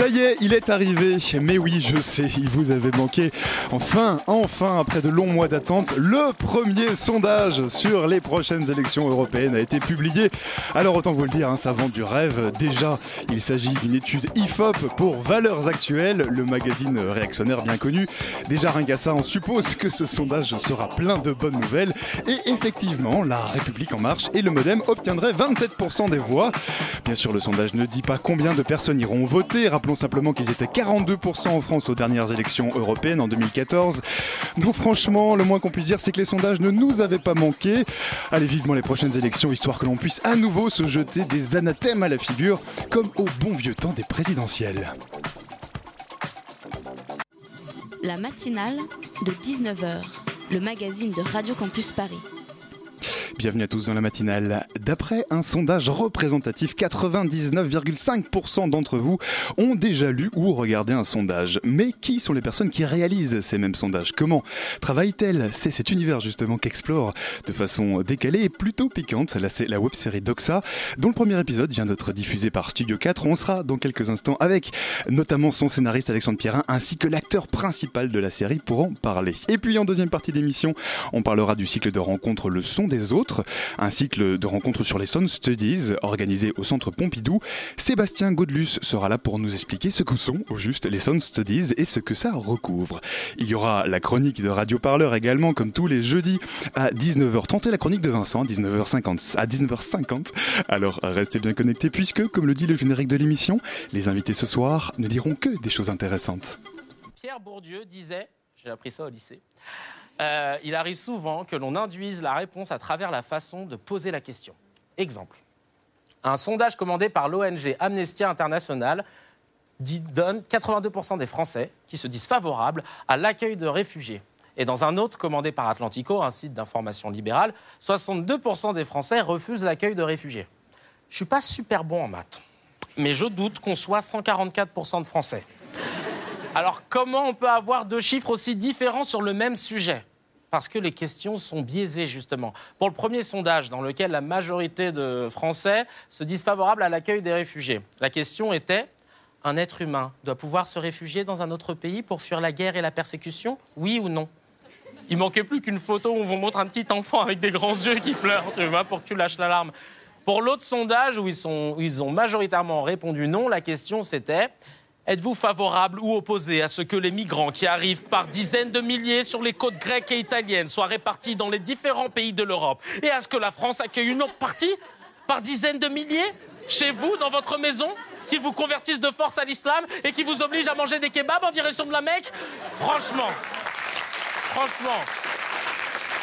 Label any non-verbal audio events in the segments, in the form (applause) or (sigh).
Ça y est, il est arrivé. Mais oui, je sais, il vous avait manqué. Enfin, enfin, après de longs mois d'attente, le premier sondage sur les prochaines élections européennes a été publié. Alors autant vous le dire, hein, ça vend du rêve. Déjà, il s'agit d'une étude IFOP pour Valeurs Actuelles, le magazine réactionnaire bien connu. Déjà rien ça, on suppose que ce sondage sera plein de bonnes nouvelles. Et effectivement, la République en marche et le Modem obtiendraient 27% des voix. Bien sûr, le sondage ne dit pas combien de personnes iront voter. Simplement qu'ils étaient 42% en France aux dernières élections européennes en 2014. Donc franchement, le moins qu'on puisse dire, c'est que les sondages ne nous avaient pas manqué. Allez, vivement les prochaines élections, histoire que l'on puisse à nouveau se jeter des anathèmes à la figure, comme au bon vieux temps des présidentielles. La matinale de 19h, le magazine de Radio Campus Paris. Bienvenue à tous dans la matinale. D'après un sondage représentatif, 99,5% d'entre vous ont déjà lu ou regardé un sondage. Mais qui sont les personnes qui réalisent ces mêmes sondages? Comment travaillent-elles? C'est cet univers justement qu'explore de façon décalée et plutôt piquante la, la web-série Doxa, dont le premier épisode vient d'être diffusé par Studio 4. On sera dans quelques instants avec notamment son scénariste Alexandre Pierrin ainsi que l'acteur principal de la série pour en parler. Et puis en deuxième partie d'émission, on parlera du cycle de rencontres Le Son des Autres, un cycle de rencontres sur les Sound Studies organisé au Centre Pompidou. Sébastien Godlus sera là pour nous expliquer ce que sont au juste les Sound Studies et ce que ça recouvre. Il y aura la chronique de Radio Parleur également comme tous les jeudis à 19h30 et la chronique de Vincent à 19h50. À 19h50. Alors restez bien connectés puisque, comme le dit le générique de l'émission, les invités ce soir ne diront que des choses intéressantes. Pierre Bourdieu disait, j'ai appris ça au lycée, euh, il arrive souvent que l'on induise la réponse à travers la façon de poser la question. Exemple. Un sondage commandé par l'ONG Amnesty International dit, donne 82% des Français qui se disent favorables à l'accueil de réfugiés. Et dans un autre commandé par Atlantico, un site d'information libérale, 62% des Français refusent l'accueil de réfugiés. Je suis pas super bon en maths, mais je doute qu'on soit 144% de Français. Alors comment on peut avoir deux chiffres aussi différents sur le même sujet? Parce que les questions sont biaisées justement. Pour le premier sondage dans lequel la majorité de Français se disent favorables à l'accueil des réfugiés, la question était un être humain doit pouvoir se réfugier dans un autre pays pour fuir la guerre et la persécution? Oui ou non? Il manquait plus qu'une photo où on vous montre un petit enfant avec des grands yeux qui pleure tu vois, pour que tu lâches l'alarme. Pour l'autre sondage où ils, où ils ont majoritairement répondu non, la question c'était Êtes-vous favorable ou opposé à ce que les migrants qui arrivent par dizaines de milliers sur les côtes grecques et italiennes soient répartis dans les différents pays de l'Europe et à ce que la France accueille une autre partie par dizaines de milliers chez vous, dans votre maison qu'ils vous convertissent de force à l'islam et qui vous obligent à manger des kebabs en direction de la Mecque? Franchement, franchement,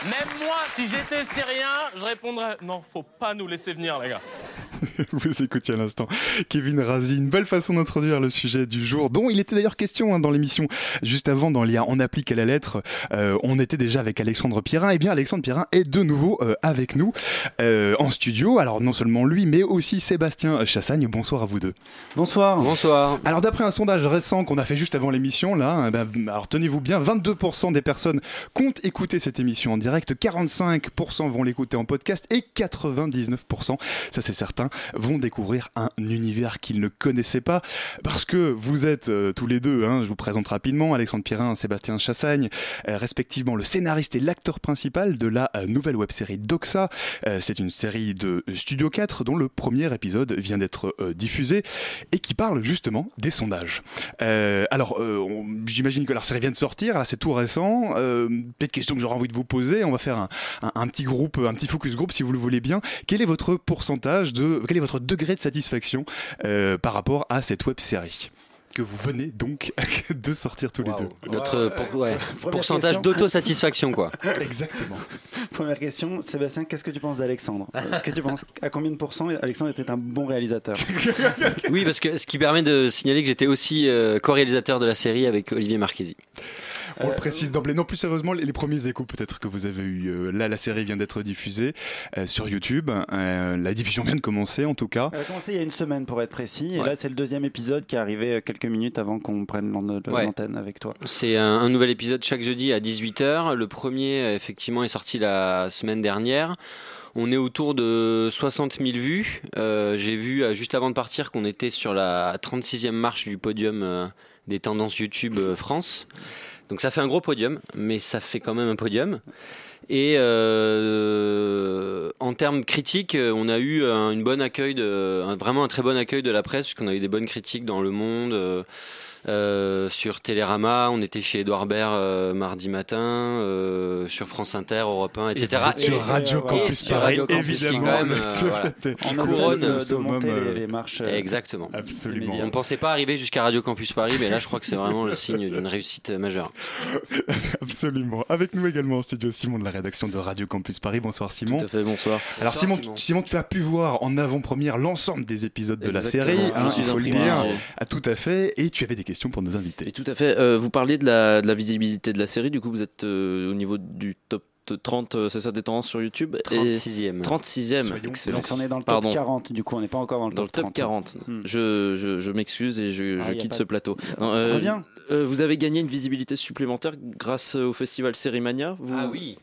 même moi, si j'étais syrien, je répondrais non, faut pas nous laisser venir, les gars. (laughs) Vous écoutiez à l'instant Kevin Razi, une belle façon d'introduire le sujet du jour, dont il était d'ailleurs question hein, dans l'émission juste avant, dans l'IA On applique à la lettre. Euh, on était déjà avec Alexandre Pierrin. Et bien, Alexandre Pierrin est de nouveau euh, avec nous euh, en studio. Alors, non seulement lui, mais aussi Sébastien Chassagne. Bonsoir à vous deux. Bonsoir. Bonsoir. Alors, d'après un sondage récent qu'on a fait juste avant l'émission, là, ben, alors tenez-vous bien, 22% des personnes comptent écouter cette émission en direct, 45% vont l'écouter en podcast et 99%, ça c'est certain, vont découvrir un univers qu'ils ne connaissaient pas parce que vous êtes euh, tous les deux, hein, je vous présente rapidement, Alexandre Pirin, Sébastien Chassagne, euh, respectivement le scénariste et l'acteur principal de la euh, nouvelle web-série Doxa. C'est une série de Studio 4 dont le premier épisode vient d'être diffusé et qui parle justement des sondages. Alors, j'imagine que la série vient de sortir, là c'est tout récent. Peut-être question que j'aurais envie de vous poser. On va faire un, petit groupe, un petit focus group si vous le voulez bien. Quel est votre pourcentage de, est votre degré de satisfaction euh, par rapport à cette web série que vous venez donc (laughs) de sortir tous les deux. Notre pour- ouais, (laughs) pourcentage d'autosatisfaction, quoi. (laughs) Exactement. Première question, Sébastien, qu'est-ce que tu penses d'Alexandre? Est-ce que tu penses à combien de pourcents Alexandre était un bon réalisateur? Oui, parce que ce qui permet de signaler que j'étais aussi euh, co-réalisateur de la série avec Olivier Marchesi. On le précise d'emblée. Non, plus sérieusement, les, les premiers échos peut-être que vous avez eu. euh, là, la série vient d'être diffusée euh, sur YouTube. Euh, la diffusion vient de commencer, en tout cas. Elle a commencé il y a une semaine pour être précis, et Ouais. là c'est le deuxième épisode qui est arrivé quelques minutes avant qu'on prenne Ouais. l'antenne avec toi. C'est un, un nouvel épisode chaque jeudi à 18h. Le premier, effectivement, est sorti la semaine dernière. On est autour de 60 000 vues. Euh, J'ai vu juste avant de partir qu'on était sur la 36e marche du podium euh, des tendances YouTube euh, France. Donc ça fait un gros podium, mais ça fait quand même un podium. Et euh, en termes critiques, euh, on a eu un, une bonne accueil, de, vraiment un très bon accueil de la presse, puisqu'on a eu des bonnes critiques dans Le Monde, euh, sur Télérama, on était chez Edouard Baird euh, mardi matin, euh, sur France Inter, Europe 1, etc. Et sur Radio. Campus Paris, Radio Campus, qui, évidemment. quand même, le- euh, voilà. c'était On couronne de, de monter euh, les, les marches. euh, Exactement. Absolument. On ne pensait pas arriver jusqu'à Radio Campus Paris, mais là je crois que c'est vraiment le signe d'une réussite majeure. (laughs) Absolument. Avec nous également en studio Simon de la rédaction de Radio Campus Paris. Bonsoir Simon. Tout à fait, bonsoir. Alors Bonsoir, Simon, Simon. tu- Simon, tu as pu voir en avant-première l'ensemble des épisodes de la série, Je hein, suis il faut le dire. privilégié. Ah, tout à fait. Et tu avais des questions pour nos Et invités. tout à fait. euh, vous parliez de la, de la visibilité de la série. Du coup, vous êtes euh, au niveau du top 30, euh, c'est ça, des tendances sur YouTube. Et 36e. 36e. Soyons Excellent. Donc on est dans le top Pardon. 40, du coup on n'est pas encore dans le Dans le top top 30. 40. Hmm. Je, je, je m'excuse et je, Ah, je quitte ce de- plateau. Non, euh, Reviens. euh, vous avez gagné une visibilité supplémentaire grâce au festival Sérimania. Vous... Ah oui,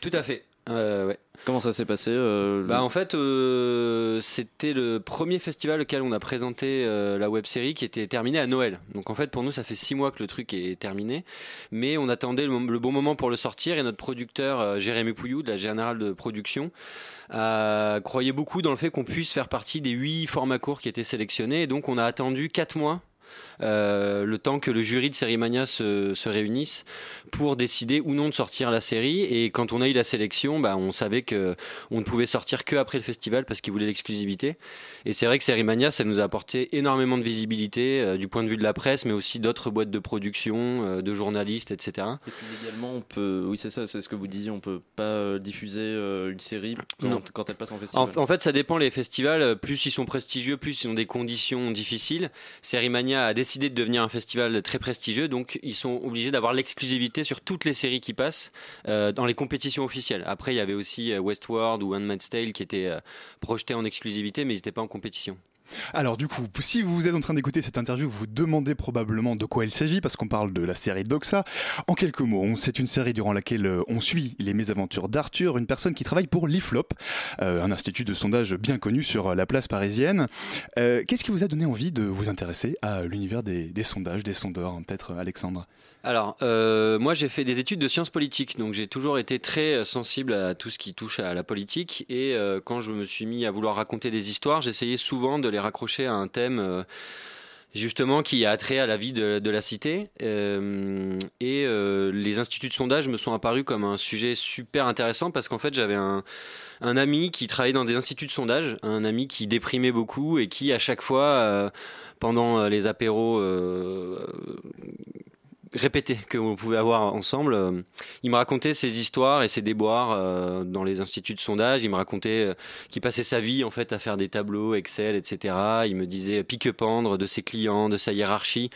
tout à fait. Euh, ouais. Comment ça s'est passé euh, Bah, en fait, euh, c'était le premier festival auquel on a présenté euh, la web série qui était terminée à Noël. Donc en fait, pour nous, ça fait six mois que le truc est terminé, mais on attendait le, le bon moment pour le sortir et notre producteur Jérémy Pouillou de la Générale de Production croyait beaucoup dans le fait qu'on puisse faire partie des huit formats courts qui étaient sélectionnés. Et donc on a attendu quatre mois. Euh, le temps que le jury de Sérimania se, se réunisse pour décider ou non de sortir la série et quand on a eu la sélection bah, on savait que on ne pouvait sortir que après le festival parce qu'ils voulaient l'exclusivité. Et c'est vrai que Sérimania, ça nous a apporté énormément de visibilité euh, du point de vue de la presse, mais aussi d'autres boîtes de production, euh, de journalistes, etc. Et puis légalement, on peut. Oui, c'est ça, c'est ce que vous disiez. On peut pas diffuser une série quand, elle passe en festival. en fait, ça dépend les festivals. Plus ils sont prestigieux, plus ils ont des conditions difficiles. Sérimania a décidé de devenir un festival très prestigieux, donc ils sont obligés d'avoir l'exclusivité sur toutes les séries qui passent euh, dans les compétitions officielles. Après, il y avait aussi euh, Westworld ou Handmaid's Tale qui étaient euh, projetés en exclusivité, mais ils n'étaient pas en compétition. Alors du coup, si vous êtes en train d'écouter cette interview, vous vous demandez probablement de quoi il s'agit parce qu'on parle de la série Doxa. En quelques mots, c'est une série durant laquelle euh, on suit les mésaventures d'Arthur, une personne qui travaille pour l'IFLOP, euh, un institut de sondage bien connu sur euh, la place parisienne. Qu'est-ce qui vous a donné envie de vous intéresser à l'univers des, sondages, des sondeurs, hein, peut-être Alexandre? Alors, moi j'ai fait des études de sciences politiques, donc j'ai toujours été très sensible à tout ce qui touche à la politique. Et quand je me suis mis à vouloir raconter des histoires, j'essayais souvent de les raccrocher à un thème. euh, Justement, qui a trait à la vie de, la cité. Euh, et euh, les instituts de sondage me sont apparus comme un sujet super intéressant parce qu'en fait, j'avais un, ami qui travaillait dans des instituts de sondage, un ami qui déprimait beaucoup et qui, à chaque fois, pendant les apéros répétés que vous pouvez avoir ensemble. Euh, Il me racontait ses histoires et ses déboires euh, dans les instituts de sondage. Il me racontait euh, qu'il passait sa vie en fait à faire des tableaux Excel, etc. Il me disait pique-pendre de ses clients, de sa hiérarchie.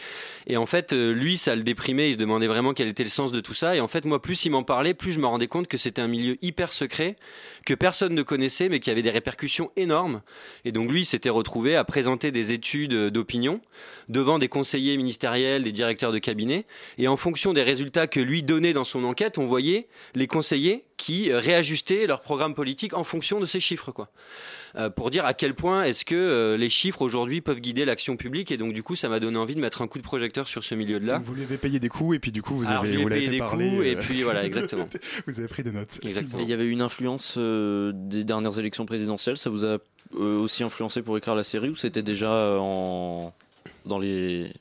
Et en fait, lui, ça le déprimait. Il se demandait vraiment quel était le sens de tout ça. Et en fait, moi, plus il m'en parlait, plus je me rendais compte que c'était un milieu hyper secret que personne ne connaissait, mais qui avait des répercussions énormes. Et donc lui, s'était retrouvé à présenter des études d'opinion devant des conseillers ministériels, des directeurs de cabinet. Et en fonction des résultats que lui donnait dans son enquête, on voyait les conseillers qui euh, réajustaient leur programme politique en fonction de ces chiffres. Quoi. Euh, pour dire à quel point est-ce que euh, les chiffres aujourd'hui peuvent guider l'action publique. Et donc du coup, ça m'a donné envie de mettre un coup de projecteur sur ce milieu-là. Donc, Vous lui avez payé des coups et puis du coup vous Alors avez je lui ai payé des parler, coups et euh, puis voilà, (laughs) exactement. vous avez pris des notes. Exactement. Et il y avait une influence euh, des dernières élections présidentielles. Ça vous a euh, aussi influencé pour écrire la série ou c'était déjà euh, en dans les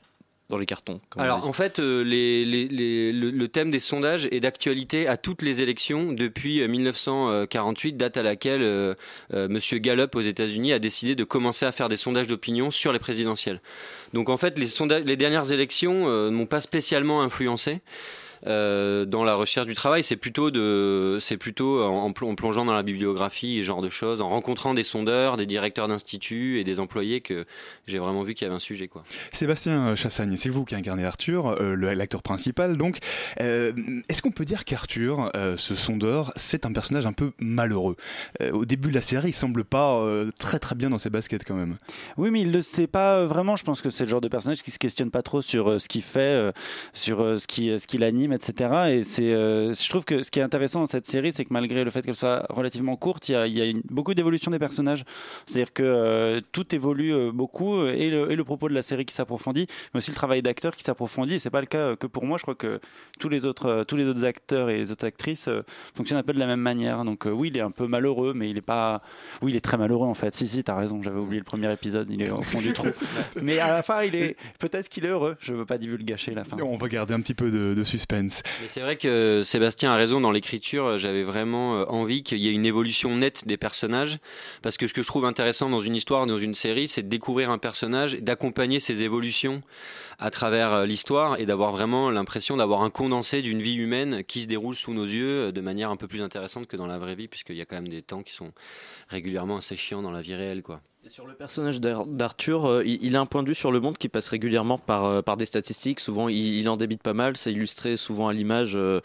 dans les cartons. Alors en fait, euh, les- les- les- le, le thème des sondages est d'actualité à toutes les élections depuis euh, 1948, date à laquelle euh, euh, Monsieur Gallup aux États-Unis a décidé de commencer à faire des sondages d'opinion sur les présidentielles. Donc en fait, les, sondages, les dernières élections euh, m'ont pas spécialement influencé. Euh, dans la recherche du travail, c'est plutôt de, c'est plutôt en, en plon- en plongeant dans la bibliographie et genre de choses, en rencontrant des sondeurs, des directeurs d'instituts et des employés que j'ai vraiment vu qu'il y avait un sujet quoi. Sébastien Chassagne, c'est vous qui incarnez Arthur, euh, le- l'acteur principal. Donc, euh, est-ce qu'on peut dire qu'Arthur, euh, ce sondeur, c'est un personnage un peu malheureux? Euh, Au début de la série, il semble pas euh, très très bien dans ses baskets quand même. Oui, mais il le sait pas euh, vraiment. Je pense que c'est le genre de personnage qui se questionne pas trop sur euh, ce qu'il fait, euh, sur euh, ce qui, euh, ce qui etc. Et c'est, euh, je trouve que ce qui est intéressant dans cette série, c'est que malgré le fait qu'elle soit relativement courte, il y a, il y a une- beaucoup d'évolution des personnages. C'est-à-dire que euh, tout évolue euh, beaucoup et le, et le propos de la série qui s'approfondit, mais aussi le travail d'acteur qui s'approfondit. Et c'est pas le cas que pour moi. Je crois que tous les autres, tous les autres acteurs et les autres actrices fonctionnent un peu de la même manière. Donc oui, il est un peu malheureux, mais il est pas. Oui, il est très malheureux en fait. Si, si, t'as raison. J'avais oublié le premier épisode. Il est au fond du trou. (laughs) Mais à la fin, il est peut-être qu'il est heureux. Je veux pas divulgacher la fin. On va garder un petit peu de, de suspense. Mais c'est vrai que Sébastien a raison dans l'écriture. J'avais vraiment euh, envie qu'il y ait une évolution nette des personnages. Parce que ce que je trouve intéressant dans une histoire, dans une série, c'est de découvrir un personnage, d'accompagner ses évolutions à travers euh, l'histoire et d'avoir vraiment l'impression d'avoir un condensé d'une vie humaine qui se déroule sous nos yeux euh, de manière un peu plus intéressante que dans la vraie vie, puisqu'il y a quand même des temps qui sont régulièrement assez chiants dans la vie réelle. quoi. Sur le personnage d'Ar- d'Arthur, euh, il, a un point de vue sur le monde qui passe régulièrement par, euh, des statistiques. Souvent, il, en débite pas mal. C'est illustré souvent à l'image. Euh,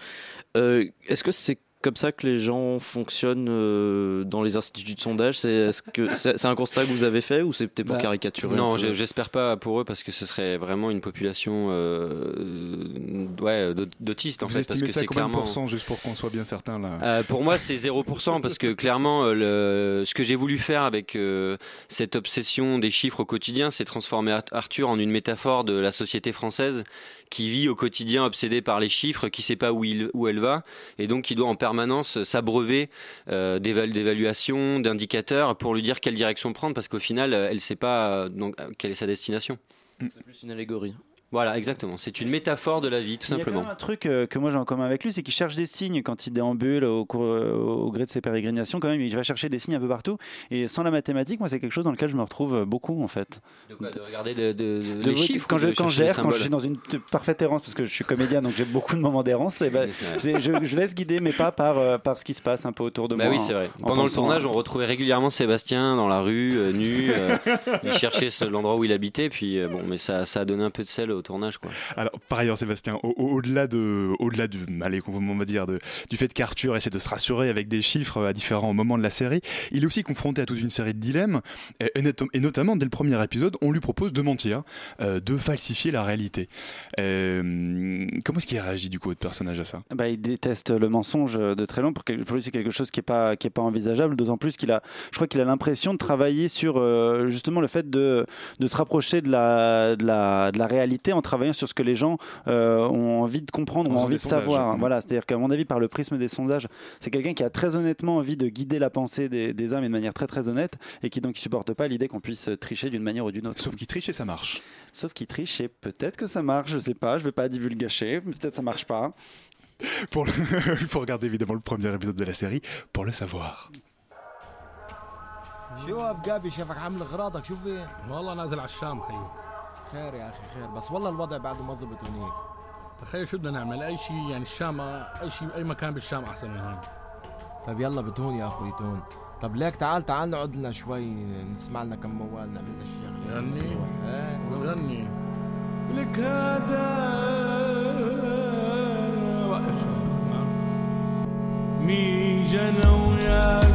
Est-ce que c'est comme ça que les gens fonctionnent euh, dans les instituts de sondage C'est est-ce que c'est c'est un constat que vous avez fait ou c'est peut-être pour Bah, caricaturer Non, j'espère pas pour eux parce que ce serait vraiment une population euh, ouais, d'aut- d'autistes en vous fait. Estimez que ça à c'est combien de clairement. pourcents, juste pour qu'on soit bien certain là? Euh, pour moi, c'est 0% parce que clairement, le, ce que j'ai voulu faire avec euh, cette obsession des chiffres au quotidien, c'est transformer Ar- Arthur en une métaphore de la société française qui vit au quotidien obsédée par les chiffres, qui sait pas où, il, où elle va, et donc qui doit en permanence s'abreuver euh, d'éval- d'évaluations, d'indicateurs pour lui dire quelle direction prendre, parce qu'au final, elle sait pas euh, donc, euh, quelle est sa destination. C'est plus une allégorie. Voilà, exactement. C'est une métaphore de la vie, tout Il y a quand simplement. même un truc euh, que moi j'ai en commun avec lui, c'est qu'il cherche des signes quand il déambule au, cours- euh, au gré de ses pérégrinations. Quand même, il va chercher des signes un peu partout. Et sans la mathématique, moi, c'est quelque chose dans lequel je me retrouve euh, beaucoup en fait. De, quoi, de regarder de- les chiffres quand je, quand quand je suis dans une parfaite errance, parce que je suis comédien, donc j'ai beaucoup de moments d'errance, et ben, (laughs) je, je laisse guider mes pas par, euh, par ce qui se passe un peu autour de Bah moi. oui, c'est vrai. en Pendant le tournage, on retrouvait régulièrement Sébastien dans la rue, nu. (laughs) il cherchait l'endroit où il habitait, puis bon, mais ça, ça a donné un peu de sel au tournage, quoi. Alors, par ailleurs, Sébastien, au- au- au-delà de, au-delà de, allez, on va dire, de- du fait qu'Arthur essaie de se rassurer avec des chiffres à différents moments de la série, il est aussi confronté à toute une série de dilemmes, et, et not- et notamment dès le premier épisode, on lui propose de mentir, euh, de falsifier la réalité. Euh, comment est-ce qu'il réagit du coup votre personnage à ça? Bah, il déteste le mensonge de très long. Pour lui, c'est quelque chose qui est pas qui est pas envisageable. D'autant plus qu'il a, je crois qu'il a l'impression de travailler sur euh, justement le fait de de se rapprocher de la de la de la réalité en travaillant sur ce que les gens euh, ont envie de comprendre, En ont faisant envie des de savoir. sondages. Voilà, c'est-à-dire qu'à mon avis, par le prisme des sondages, c'est quelqu'un qui a très honnêtement envie de guider la pensée des, des hommes et de manière très très honnête, et qui donc supporte pas l'idée qu'on puisse tricher d'une manière ou d'une autre. Sauf qu'il triche et ça marche. Sauf qu'il triche et peut-être que ça marche. Je sais pas. Je vais pas divulgacher. Peut-être ça marche pas. Pour le- (laughs) il faut regarder évidemment le premier épisode de la série pour le savoir. شو اب جابي شافك عامل اغراضك شو في والله نازل على الشام خيو خير يا أخي خير. بس والله الوضع بعده ما زبط هنيك. تخيل شو بدنا نعمل. أي شيء يعني الشام أي شيء أي مكان بالشام أحسن من هون. طيب يلا بتهون يا أخوي تهون. طب ليك تعال تعال نقعد لنا شوي نسمع لنا كم موال نعمل لنا شيء غني. غني. لك هذا وقف شوي. مي جنى ويا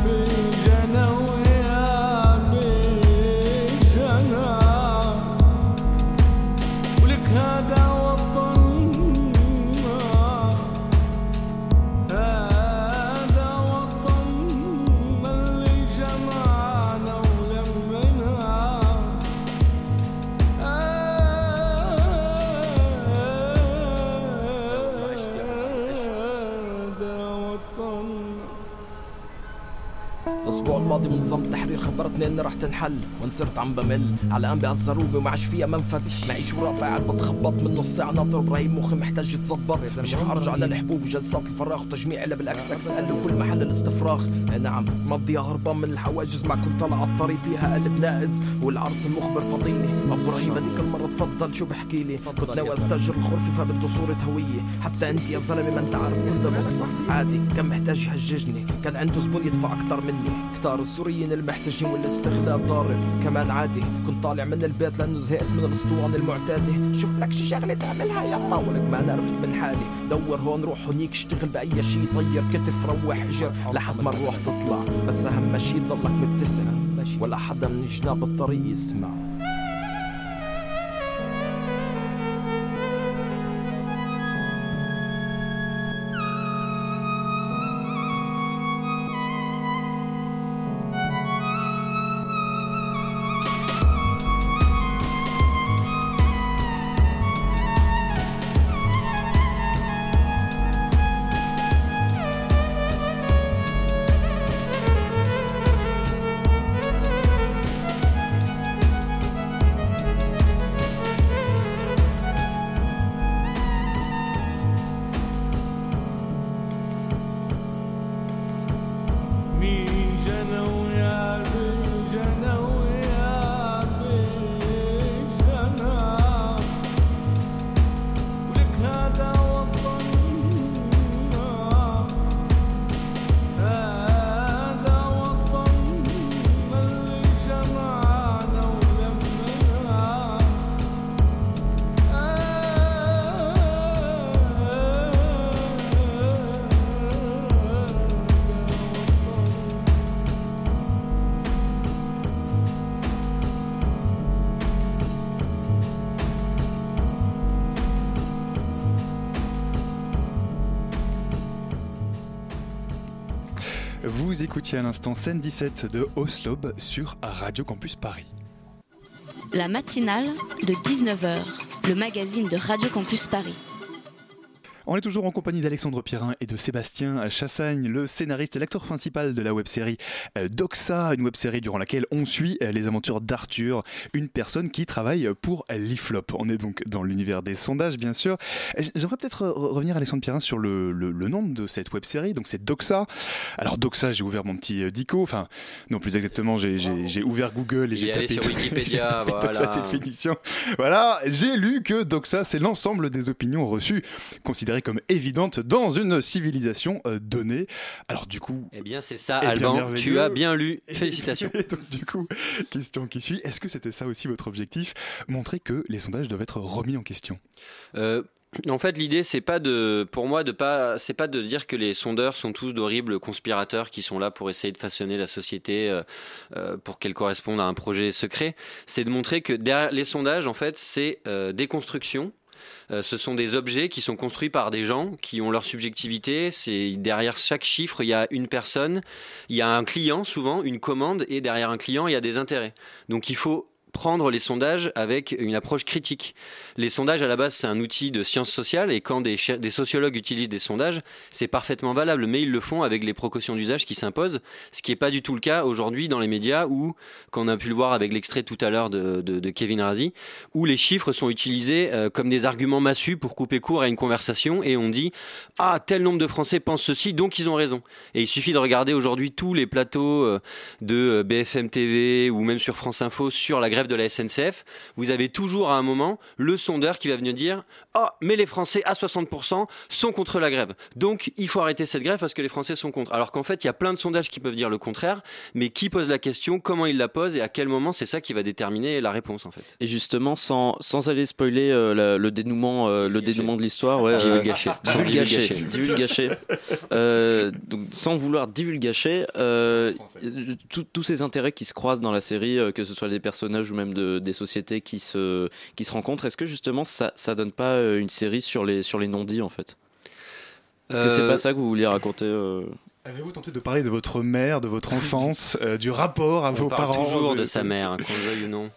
الأسبوع الماضي منظمة التحرير خبرتني اني رح تنحل وإن صرت عم بمل. علقان بهالزروبه وما عادش فيها منفذ معيش ورقة قاعد بتخبط من نص ساعة ناطر إبراهيم مخي محتاج يتظبط مش رح أرجع للحبوب وجلسات الفراغ وتجميع اللي بالاكس أكس. ال وكل محل الاستفراغ. إيه نعم مضيها هربان من الحواجز. مع كل طلعة الطريق فيها قلب ناقز والعرس المخبر فضيلي إبراهيم هذيك المرة تفضل شو بحكي لي؟ كنت ناوي أستأجر الغرفة فبده صورة هوية. حتى أنت يا زلمة ما أنت عارف. كل القصة عادي كان محتاج يحججني. كان عنده زبون يدفع أكتر مني. كتار السوريين المحتاجين والاستغلال ضارب كمان عادي كنت طالع من البيت لأنه زهقت من الأسطوانة المعتادة. شوف لك شي شغلة تعملها يلا ولك ما أنا عرفت من حالي. دور هون روح هونيك اشتغل بأي شي طير كتف روح اجر لحد ما الروح تطلع. بس أهم شي تضلك مبتسم ولا حدا من جناب الطريق يسمع. Écoutiez à l'instant scène 17 de Oslob sur Radio Campus Paris. La matinale de 19h, le magazine de Radio Campus Paris. On est toujours en compagnie d'Alexandre Pierrin et de Sébastien Chassagne, le scénariste et l'acteur principal de la web-série euh, Doxa, une web-série durant laquelle on suit euh, les aventures d'Arthur, une personne qui travaille pour l'IFLOP. On est donc dans l'univers des sondages, bien sûr. Euh, J'aimerais peut-être revenir, Alexandre Pierrin, sur le, le, le nom de cette web-série. Donc c'est Doxa. Alors Doxa, j'ai ouvert mon petit dico. Enfin, non, plus exactement, j'ai ouvert Google et j'ai tapé, sur (laughs) Wikipédia, tapé voilà. Doxa définition. Voilà, j'ai lu que Doxa, c'est l'ensemble des opinions reçues, considérées comme évidentes dans une civilisation euh, donnée. Alors du coup... Eh bien c'est ça, eh Alban, tu as bien lu. Félicitations. (laughs) Et donc du coup, question qui suit, est-ce que c'était ça aussi votre objectif? Montrer que les sondages doivent être remis en question Euh, en fait, l'idée, c'est pas de, pour moi, de pas, c'est pas de dire que les sondeurs sont tous d'horribles conspirateurs qui sont là pour essayer de façonner la société euh, pour qu'elle corresponde à un projet secret. C'est de montrer que derrière les sondages, en fait, c'est euh, des constructions. Euh, ce sont des objets qui sont construits par des gens qui ont leur subjectivité. C'est derrière chaque chiffre, il y a une personne, il y a un client souvent, une commande, et derrière un client, il y a des intérêts. Donc il faut prendre les sondages avec une approche critique. Les sondages, à la base, c'est un outil de sciences sociales et quand des, sociologues utilisent des sondages, c'est parfaitement valable, mais ils le font avec les précautions d'usage qui s'imposent, ce qui n'est pas du tout le cas aujourd'hui dans les médias où, qu'on a pu le voir avec l'extrait tout à l'heure de, Kevin Razi, où les chiffres sont utilisés euh, comme des arguments massus pour couper court à une conversation et on dit Ah, tel nombre de Français pensent ceci, donc ils ont raison. Et il suffit de regarder aujourd'hui tous les plateaux euh, de BFM TV ou même sur France Info sur la grève de la SNCF, vous avez toujours à un moment le sondeur qui va venir dire Oh, mais les Français à 60% sont contre la grève. Donc il faut arrêter cette grève parce que les Français sont contre. Alors qu'en fait, il y a plein de sondages qui peuvent dire le contraire, mais qui pose la question, comment il la pose et à quel moment, c'est ça qui va déterminer la réponse en fait. Et justement, sans, sans aller spoiler euh, la, le dénouement, euh, le dénouement de l'histoire, ouais, divulgacher. Euh, divulgacher. divulgacher. (laughs) Euh, donc, sans vouloir divulgacher, tous ces intérêts qui se croisent dans la série, que ce soit des personnages ou même de, des sociétés qui se, qui se rencontrent, est-ce que justement ça, ça donne pas une série sur les, sur les non-dits en fait? Est-ce que c'est pas ça que vous vouliez raconter euh... Avez-vous tenté de parler de votre mère, de votre (laughs) enfance, euh, du rapport à On vos parle parents toujours de sa mère, qu'on le veuille ou non.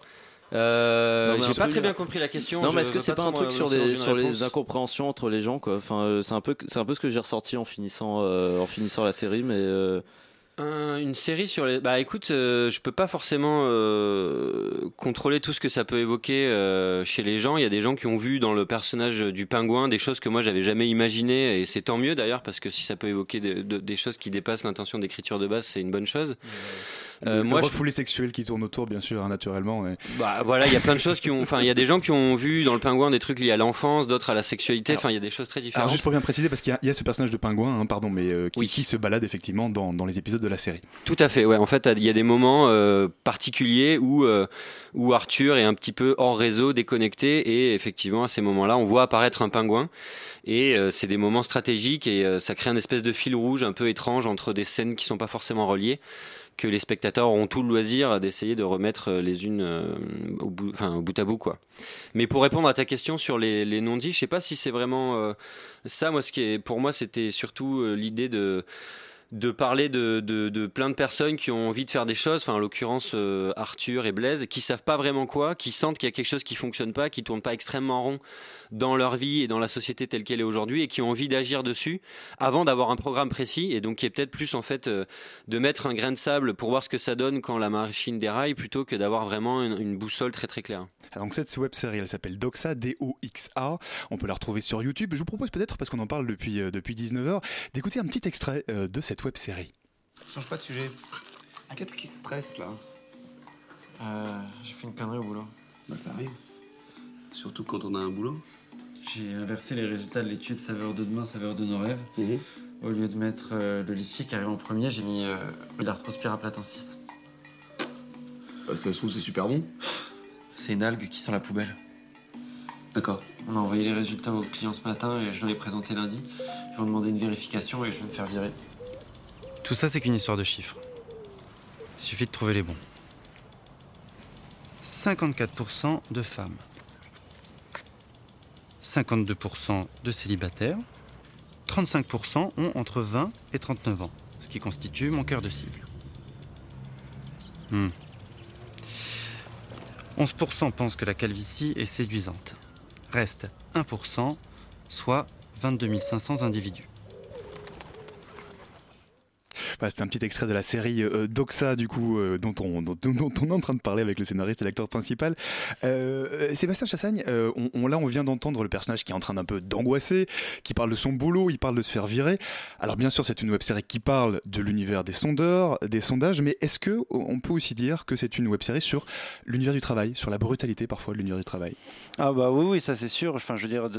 Euh, J'ai pas très bien compris la question. Non, je mais est-ce que c'est pas, un truc sur, des, sur les incompréhensions entre les gens quoi? Enfin, euh, c'est un peu, c'est un peu ce que j'ai ressorti en finissant, euh, en finissant la série, mais. euh, Un- une série sur les. Bah écoute, euh, je peux pas forcément euh, contrôler tout ce que ça peut évoquer euh, chez les gens. Il y a des gens qui ont vu dans le personnage du pingouin des choses que moi j'avais jamais imaginées et c'est tant mieux d'ailleurs parce que si ça peut évoquer de- de- des choses qui dépassent l'intention d'écriture de base, c'est une bonne chose. Euh, le moi, je- refoulé sexuel qui tourne autour, bien sûr, hein, naturellement. mais- bah voilà, il y a plein de choses qui ont. Enfin, il y a des gens qui ont vu dans le pingouin des trucs liés à l'enfance, d'autres à la sexualité. Enfin, il y a des choses très différentes. Alors juste pour bien préciser, parce qu'il y a- il y, a ce personnage de pingouin, hein, pardon, mais euh, qui, Oui. qui se balade effectivement dans, dans les épisodes de la série. Tout à fait, ouais. En fait, il y a des moments euh, particuliers où, euh, où Arthur est un petit peu hors réseau, déconnecté, et effectivement, à ces moments-là, on voit apparaître un pingouin. Et c'est des moments stratégiques, et ça crée un espèce de fil rouge un peu étrange entre des scènes qui sont pas forcément reliées, que les spectateurs auront tout le loisir d'essayer de remettre les unes euh, au, bout, à bout, quoi. Mais pour répondre à ta question sur les, non-dits, je sais pas si c'est vraiment euh, ça. Moi, ce qui est, pour moi, c'était surtout euh, l'idée de de parler de, de, plein de personnes qui ont envie de faire des choses, en l'occurrence Arthur et Blaise, qui savent pas vraiment quoi, qui sentent qu'il y a quelque chose qui fonctionne pas, qui tourne pas extrêmement rond dans leur vie et dans la société telle qu'elle est aujourd'hui, et qui ont envie d'agir dessus avant d'avoir un programme précis, et donc qui est peut-être plus en fait euh, de mettre un grain de sable pour voir ce que ça donne quand la machine déraille, plutôt que d'avoir vraiment une, une boussole très très claire. Alors, donc cette web série, elle s'appelle Doxa, D-O-X-A. On peut la retrouver sur YouTube. Je vous propose peut-être, parce qu'on en parle depuis, euh, depuis 19h, d'écouter un petit extrait euh, de cette web série. Change pas de sujet. Qu'est-ce qui stresse là? Euh, j'ai fait une connerie au boulot. Bah ça arrive. Surtout quand on a un boulot. J'ai inversé les résultats de l'étude saveur de demain, saveur de nos rêves. Au lieu de mettre euh, le litchi qui arrive en premier, j'ai mis euh, l'arthrospiraplatin 6. Bah, ça se trouve c'est super bon. C'est une algue qui sent la poubelle. D'accord. On a envoyé les résultats aux clients ce matin et je dois les présenter lundi. Ils vont demander une vérification et je vais me faire virer. Tout ça, c'est qu'une histoire de chiffres. Il suffit de trouver les bons. 54% de femmes. 52% de célibataires. 35% ont entre 20 et 39 ans, ce qui constitue mon cœur de cible. Hmm. 11% pensent que la calvitie est séduisante. Reste 1%, soit 22 500 individus. Voilà, C'était un petit extrait de la série euh, Doxa, du coup, euh, dont, on, est en train de parler avec le scénariste et l'acteur principal. Euh, Sébastien Chassagne, on, là, on vient d'entendre le personnage qui est en train d'un peu d'angoisser, qui parle de son boulot, il parle de se faire virer. Alors, bien sûr, c'est une web série qui parle de l'univers des sondeurs, des sondages, mais est-ce que on peut aussi dire que c'est une web série sur l'univers du travail, sur la brutalité parfois de l'univers du travail? Ah bah oui, ça c'est sûr. Enfin, je veux dire,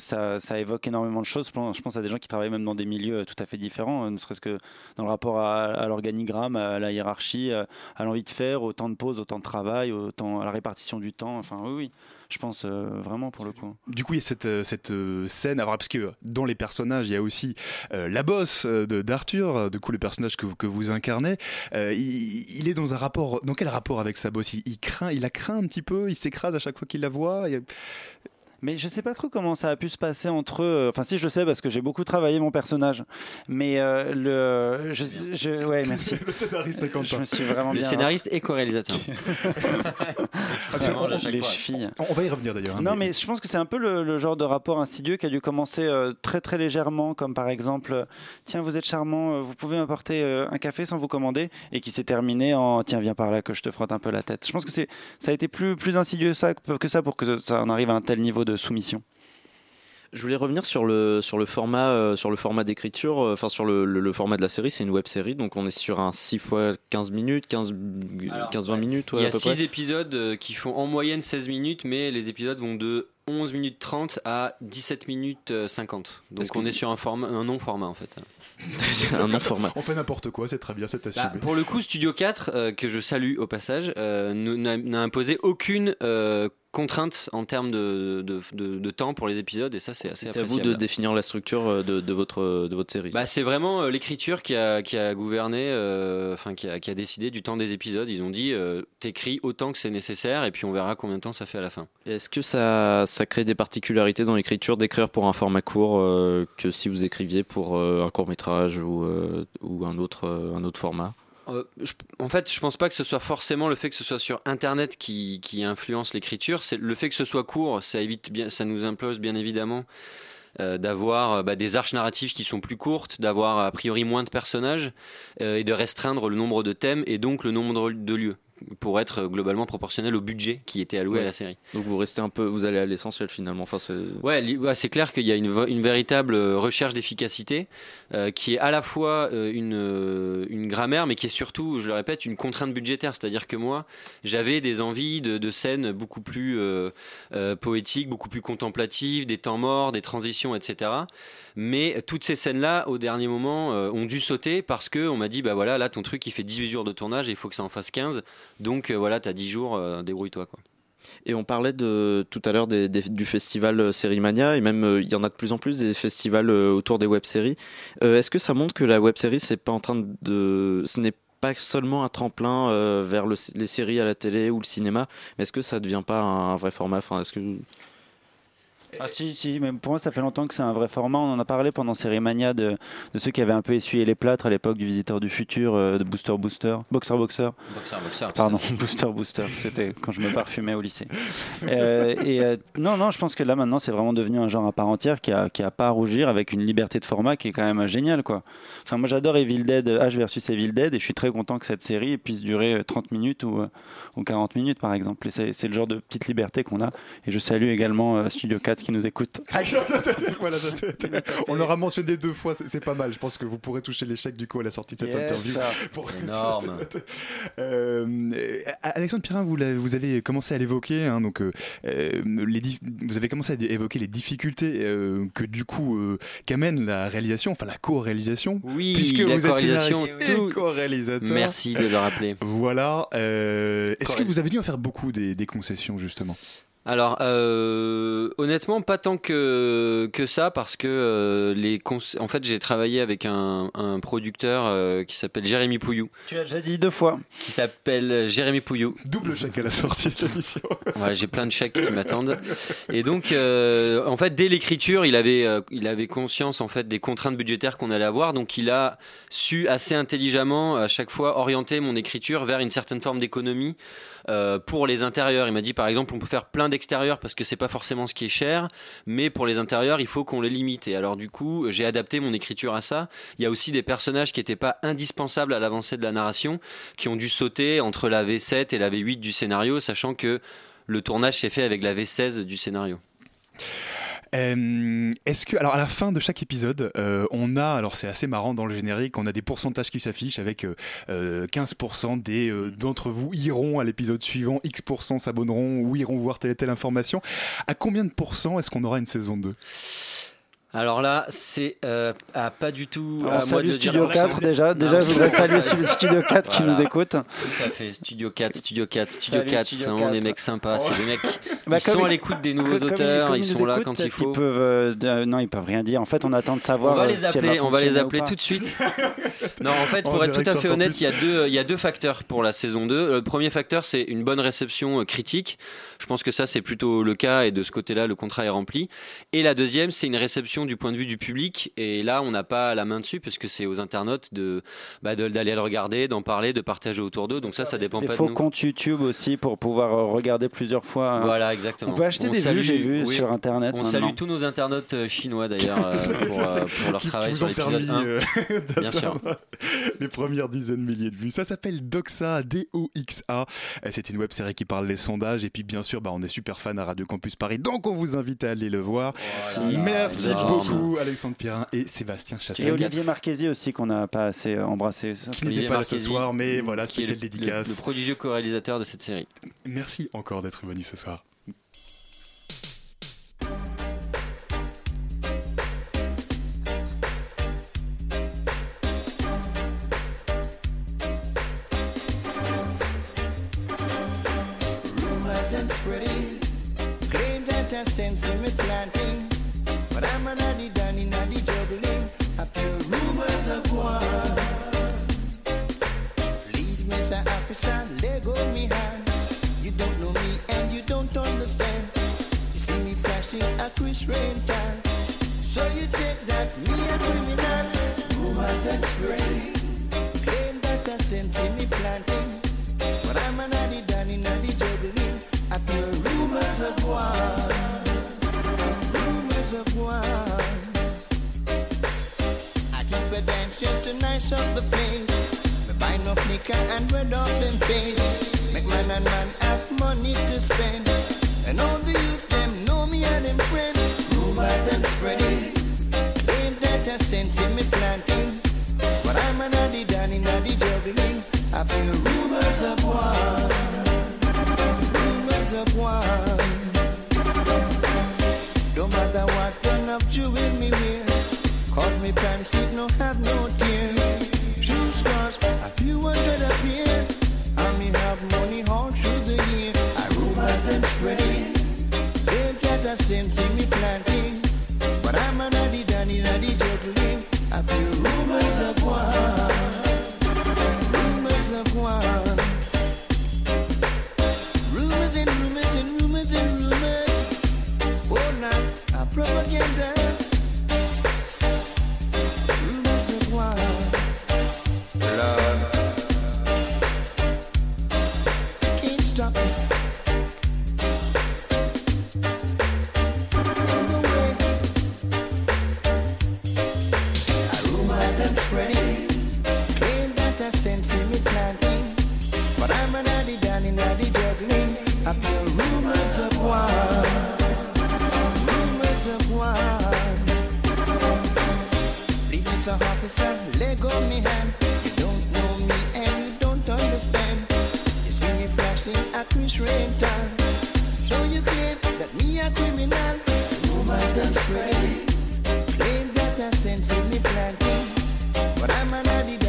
ça, évoque énormément de choses. Je pense à des gens qui travaillent même dans des milieux tout à fait différents, ne serait-ce que dans le rapport à, l'organigramme, à la hiérarchie, à, à l'envie de faire, au temps de pause, au temps de travail, au temps, à la répartition du temps. Enfin, oui, oui, je pense euh, vraiment pour le coup. Du coup, il y a cette, euh, cette euh, scène, parce que dans les personnages, il y a aussi euh, la bosse euh, d'Arthur, euh, du coup, le personnage que, que vous incarnez. Euh, il, est dans un rapport, dans quel rapport avec sa bosse? Il, craint, il la craint un petit peu, il s'écrase à chaque fois qu'il la voit? Mais je sais pas trop comment ça a pu se passer entre eux. Enfin, si je le sais parce que j'ai beaucoup travaillé mon personnage. Mais euh, le, je, je- ouais, (laughs) merci. le scénariste est Je me suis vraiment Le bien. scénariste et co-réalisateur. (laughs) Absolument, les fois. chevilles. On va y revenir d'ailleurs. hein, Non, mais je pense que c'est un peu le, le genre de rapport insidieux qui a dû commencer euh, très très légèrement, comme par exemple, euh, tiens, vous êtes charmant, vous pouvez m'apporter euh, un café sans vous commander, et qui s'est terminé en, tiens, viens par là que je te frotte un peu la tête. Je pense que c'est, ça a été plus plus insidieux ça, que ça pour que ça en arrive à un tel niveau de soumission. Je voulais revenir sur le sur le format euh, sur le format d'écriture, euh, enfin sur le, le- le format de la série, c'est une web série, donc on est sur un 6 fois 15 minutes, 15 15 20 minutes, ouais, Il y a peu 6 près. épisodes euh, qui font en moyenne 16 minutes, mais les épisodes vont de 11 minutes 30 à 17 minutes euh, 50. Donc Est-ce on est sur un, format, un non-format en fait. (laughs) un non-format. On fait n'importe quoi, c'est très bien, c'est assumé. Bah, pour le coup, Studio 4, euh, que je salue au passage, euh, n'a imposé aucune euh, contrainte en termes de, de, de- de temps pour les épisodes, et ça c'est assez C'est à vous de définir la structure euh, de, de votre de votre série. Bah, c'est vraiment euh, l'écriture qui a, qui a gouverné, euh, enfin qui, a, qui a décidé du temps des épisodes. Ils ont dit euh, t'écris autant que c'est nécessaire et puis on verra combien de temps ça fait à la fin. Est-ce que ça, ça crée des particularités dans l'écriture d'écrire pour un format court euh, que si vous écriviez pour euh, un court métrage ou, euh, un, autre, un autre format en fait, je pense pas que ce soit forcément le fait que ce soit sur Internet qui, influence l'écriture. C'est le fait que ce soit court, ça évite bien, ça nous impose bien évidemment d'avoir bah, des arches narratives qui sont plus courtes, d'avoir a priori moins de personnages et de restreindre le nombre de thèmes et donc le nombre de lieux pour être globalement proportionnel au budget qui était alloué Ouais. à la série. Donc vous restez un peu, vous allez à l'essentiel finalement. Enfin, c'est- Ouais, c'est clair qu'il y a une, véritable euh, recherche d'efficacité euh, qui est à la fois euh, une, une grammaire, mais qui est surtout, je le répète, une contrainte budgétaire. C'est-à-dire que moi, j'avais des envies de, de scènes beaucoup plus euh, poétiques, beaucoup plus contemplatives, des temps morts, des transitions, etc. Mais toutes ces scènes-là, au dernier moment, euh, ont dû sauter parce que on m'a dit, bah voilà, là, ton truc, il fait 18 jours de tournage et il faut que ça en fasse 15. Donc euh, voilà, t'as 10 jours, euh, débrouille-toi, quoi. Et on parlait tout à l'heure du festival Sérimania, et même il y en a de plus en plus des festivals autour des web-séries. Est-ce que ça montre que la web-série. Ce n'est pas seulement un tremplin vers le- les séries à la télé ou le cinéma, mais est-ce que ça devient pas un, vrai format? Ah si, si, mais pour moi ça fait longtemps que c'est un vrai format. On en a parlé pendant Série Mania de, de ceux qui avaient un peu essuyé les plâtres à l'époque du Visiteur du Futur, euh, de Booster Booster, Boxer Boxer. Boxer, boxer, Pardon, (laughs) Booster Booster, c'était quand je me parfumais au lycée. Euh, et euh, non, non, je pense que là maintenant c'est vraiment devenu un genre à part entière qui a, qui a pas à rougir avec une liberté de format qui est quand même géniale quoi. Enfin moi j'adore Evil Dead, H versus Evil Dead et je suis très content que cette série puisse durer euh, 30 minutes ou, ou 40 minutes par exemple. Et c'est le genre de petite liberté qu'on a. Et je salue également Studio 4 qui nous écoute. Voilà, ça, ça, (laughs) on l'aura mentionné deux fois, c'est pas mal. Je pense que vous pourrez toucher l'échec du coup à la sortie de cette Yes, interview. ça. (laughs) Pour- Énorme. Euh, Alexandre Pirin, vous, vous avez commencé à l'évoquer, hein, donc euh, euh, les dif- vous avez commencé à évoquer les difficultés euh, que du coup euh, qu'amène la réalisation, enfin la co-réalisation. Oui, puisque la vous êtes scénariste et tout- co-réalisateur. Merci de le rappeler. Voilà. euh, Est-ce que vous avez dû en faire beaucoup des, des concessions justement? Alors, euh, honnêtement, pas tant que, que ça, parce que euh, les cons- en fait, j'ai travaillé avec un, un producteur euh, qui s'appelle Jérémy Pouillou. Tu as déjà dit deux fois. Qui s'appelle Jérémy Pouillou. Double chèque à la sortie de l'émission. Voilà, j'ai plein de chèques qui m'attendent. Et donc, euh, en fait, dès l'écriture, il avait, euh, il avait conscience en fait des contraintes budgétaires qu'on allait avoir. Donc, il a su assez intelligemment à chaque fois orienter mon écriture vers une certaine forme d'économie euh, pour les intérieurs. Il m'a dit, par exemple, on peut faire plein d'extérieurs parce que c'est pas forcément ce qui est cher, mais pour les intérieurs, il faut qu'on les limite. Et alors, du coup, j'ai adapté mon écriture à ça. Il y a aussi des personnages qui n'étaient pas indispensables à l'avancée de la narration, qui ont dû sauter entre la V7 et la V8 du scénario, sachant que le tournage s'est fait avec la V16 du scénario. Euh, Est-ce que, alors à la fin de chaque épisode, euh, on a, alors c'est assez marrant dans le générique, on a des pourcentages qui s'affichent avec euh, euh, 15% des euh, d'entre vous iront à l'épisode suivant, X% s'abonneront ou iront voir telle et telle information. À combien de pourcents est-ce qu'on aura une saison 2 Alors là, c'est euh, ah, pas du tout. On à salue. Studio 4 déjà. Déjà, je voudrais saluer Studio 4 qui nous écoute. Tout à fait, Studio 4, Studio 4, Studio Salut, 4, Studio c'est vraiment des 4. mecs sympas. C'est des mecs, (laughs) Bah, ils sont à ils- l'écoute des nouveaux comme auteurs, comme ils sont là quand il faut. qu'ils peuvent, euh, de- non, ils peuvent rien dire. En fait, on attend de savoir. On va euh, les si elle appeler, on va les appeler tout de suite. (laughs) non, en fait, pour être tout à fait honnête, il y a deux, il y a deux facteurs pour la saison 2. Le premier facteur, c'est une bonne réception euh, critique. Je pense que ça, c'est plutôt le cas et de ce côté-là, le contrat est rempli. Et la deuxième, c'est une réception du point de vue du public. Et là, on n'a pas la main dessus puisque c'est aux internautes de, bah, de- d'aller le regarder, d'en parler, de partager autour d'eux. Donc ça, ça dépend Des pas de nous. comptes YouTube aussi pour pouvoir euh, regarder plusieurs fois. hein. Voilà, exactement. On peut acheter des vues, j'ai vu sur internet. On maintenant. salue tous nos internautes euh, chinois d'ailleurs euh, (laughs) pour, euh, pour leur Qui- qui travail vous sur ont l'épisode permis, 1. euh, (laughs) Bien sûr. les premières dizaines de milliers de vues. Ça s'appelle Doxa, D-O-X-A. C'est une web série qui parle des sondages. Et puis, bien sûr, bah, on est super fan à Radio Campus Paris. Donc, on vous invite à aller le voir. là, Merci énorme. Beaucoup, Alexandre Pirin et Sébastien Chassel. Et Olivier Marchesi aussi qu'on n'a pas assez embrassé. Qui n'était pas là ce soir, mais voilà, spécial le- le- dédicace. Le, prodigieux co-réalisateur de cette série. Merci encore d'être venu ce soir. An addy done in addy juggling. Pure rumors of one. Please, Mr. Officer, let go me hand. You don't know me and you don't understand. You see me flashing a Chris Rain buy and red off them face. Make man and man have money to spend. And all the youth them know me and them friends. Rumors them spreading. Claim that I sense in me planting. But I'm an addy danny naddy juggling. I feel rumors of war. Rumors of war. Don't matter what kind of jewel me wear. Cause me pants it no have no tear. They got a sense in me planting. I sense in me planting. But I'm an addy danny naddy juggling. I feel rumors of war. Rumors of war. Police officer, let go me hand. You don't know me and you don't understand. You see me flashing a Chris time. So you claim that me a criminal. Rumors them spreading. Claim that I sense in me planting. But I'm an addy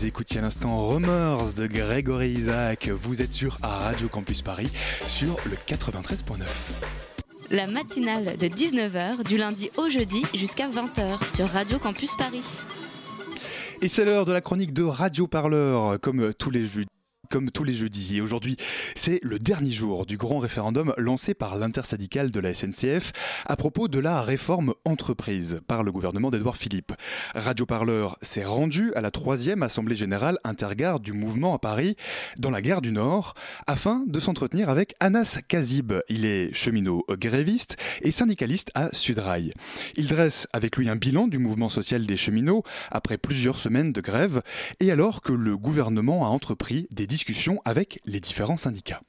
Vous écoutiez à l'instant Rumors de Grégory Isaac. Vous êtes sur Radio Campus Paris sur le 93.9. La matinale de 19h du lundi au jeudi jusqu'à 20h sur Radio Campus Paris. Et c'est l'heure de la chronique de Radio Parleur, comme tous les jeudis. Comme tous les jeudis. Et aujourd'hui, c'est le dernier jour du grand référendum lancé par l'intersyndicale de la SNCF à propos de la réforme entreprise par le gouvernement d'Edouard Philippe. Radio Parleur s'est rendu à la troisième assemblée générale intergare du mouvement à Paris, dans la gare du Nord, afin de s'entretenir avec Anas Kazib. Il est cheminot gréviste et syndicaliste à Sudrail. Il dresse avec lui un bilan du mouvement social des cheminots après plusieurs semaines de grève et alors que le gouvernement a entrepris des avec les différents syndicats.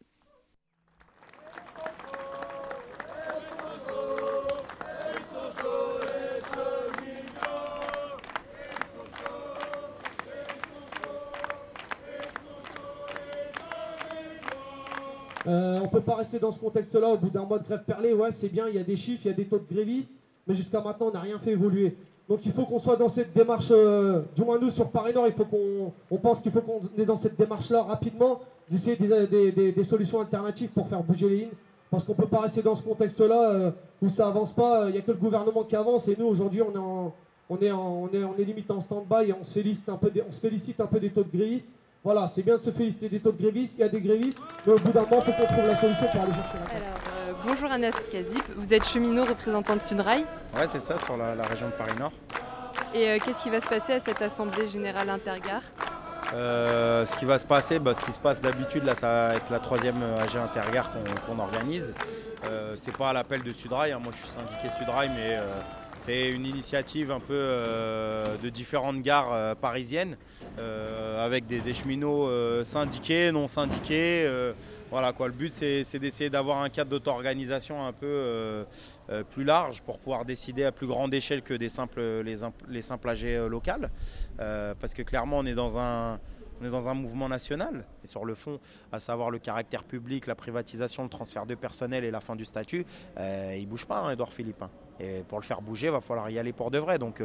Euh, on peut pas rester dans ce contexte-là au bout d'un mois de grève perlée. Ouais, c'est bien, il y a des chiffres, il y a des taux de grévistes, mais jusqu'à maintenant, on n'a rien fait évoluer. Donc il faut qu'on soit dans cette démarche, euh, du moins nous sur Paris Nord, il faut qu'on on pense qu'il faut qu'on est dans cette démarche-là rapidement, d'essayer des, solutions alternatives pour faire bouger les lignes. Parce qu'on peut pas rester dans ce contexte-là euh, où ça avance pas, il n'y a que le gouvernement qui avance et nous aujourd'hui on est en, on est, en- on est, limite en stand-by et on se, félicite un peu des, on se félicite un peu des taux de grévistes. Voilà, c'est bien de se féliciter des taux de grévistes, il y a des grévistes, mais au bout d'un moment, il faut qu'on trouve la solution pour aller chercher la euh, bonjour Anas Kazip, vous êtes cheminot représentant de Sudrail. Ouais, c'est ça, sur la, la région de Paris-Nord. Et euh, qu'est-ce qui va se passer à cette Assemblée Générale Intergare? Euh, ce qui va se passer, bah, ce qui se passe d'habitude, là, ça va être la troisième euh, AG Intergare qu'on organise. Euh, c'est pas à l'appel de Sudrail, hein. moi je suis syndiqué Sudrail, mais c'est une initiative un peu euh, de différentes gares euh, parisiennes, euh, avec des, des cheminots syndiqués, non syndiqués. Voilà quoi, le but c'est d'essayer d'avoir un cadre d'auto-organisation un peu euh, euh, plus large pour pouvoir décider à plus grande échelle que les, imp- les simples AG euh, locales. Parce que clairement on est dans un, dans un mouvement national et sur le fond, à savoir le caractère public, la privatisation, le transfert de personnel et la fin du statut, il bouge pas, hein, Edouard Philippe. hein. Et pour le faire bouger, il va falloir y aller pour de vrai. Donc,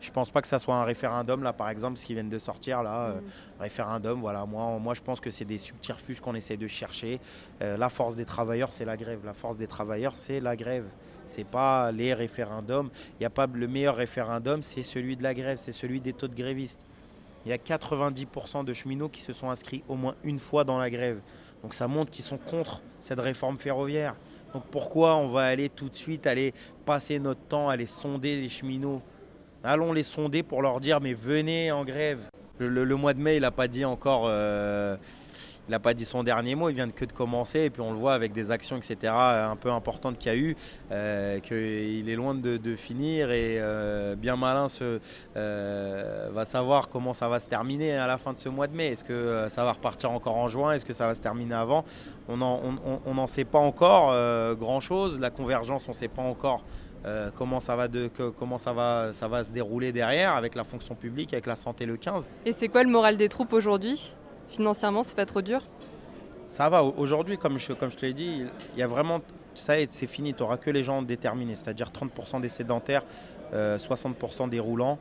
je pense pas que ça soit un référendum là, par exemple, ce qui viennent de sortir là, euh, référendum. Voilà, moi, moi, je pense que c'est des subterfuges qu'on essaie de chercher. Euh, la force des travailleurs, c'est la grève. La force des travailleurs, c'est la grève. C'est pas les référendums. Il y a pas le meilleur référendum, c'est celui de la grève, c'est celui des taux de grévistes. Il y a 90% de cheminots qui se sont inscrits au moins une fois dans la grève. Donc ça montre qu'ils sont contre cette réforme ferroviaire. Donc pourquoi on va aller tout de suite aller passer notre temps à aller sonder les cheminots Allons les sonder pour leur dire mais venez en grève. Le, mois de mai, il n'a pas dit encore, euh, il pas dit son dernier mot. Il vient de que de commencer et puis on le voit avec des actions etc. un peu importantes qu'il y a eu, euh, qu'il est loin de, finir et euh, bien malin se, va savoir comment ça va se terminer à la fin de ce mois de mai. Est-ce que ça va repartir encore en juin? Est-ce que ça va se terminer avant? On n'en sait pas encore grand chose. La convergence, on ne sait pas encore. Euh, comment ça va de, que- comment ça va ça va se dérouler derrière avec la fonction publique avec la santé le 15 Et c'est quoi le moral des troupes aujourd'hui? Financièrement, c'est pas trop dur? Ça va, au- aujourd'hui, comme je, comme je te l'ai dit, il y a vraiment. Ça c'est fini, tu n'auras que les gens déterminés, c'est-à-dire 30% des sédentaires, euh, 60% des roulants.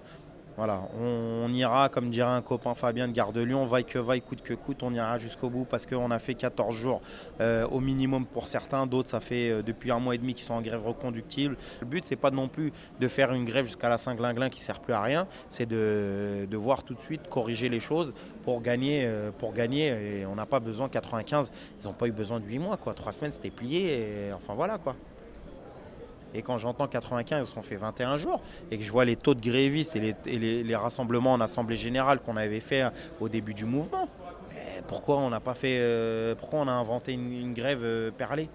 Voilà, on, ira, comme dirait un copain Fabien de Gare de Lyon, vaille que vaille, coûte que coûte, on ira jusqu'au bout parce qu'on a fait 14 jours euh, au minimum pour certains, d'autres ça fait euh, depuis un mois et demi qu'ils sont en grève reconductible. Le but c'est pas non plus de faire une grève jusqu'à la Saint-Glinglin qui sert plus à rien, c'est de, de voir tout de suite corriger les choses pour gagner, euh, pour gagner et on n'a pas besoin 95, ils n'ont pas eu besoin de 8 mois quoi, 3 semaines c'était plié et enfin voilà quoi. Et quand j'entends 95, on fait 21 jours, et que je vois les taux de grévistes et les, rassemblements en assemblée générale qu'on avait fait au début du mouvement, pourquoi on n'a pas fait, euh, pourquoi on a inventé une, une grève euh, perlée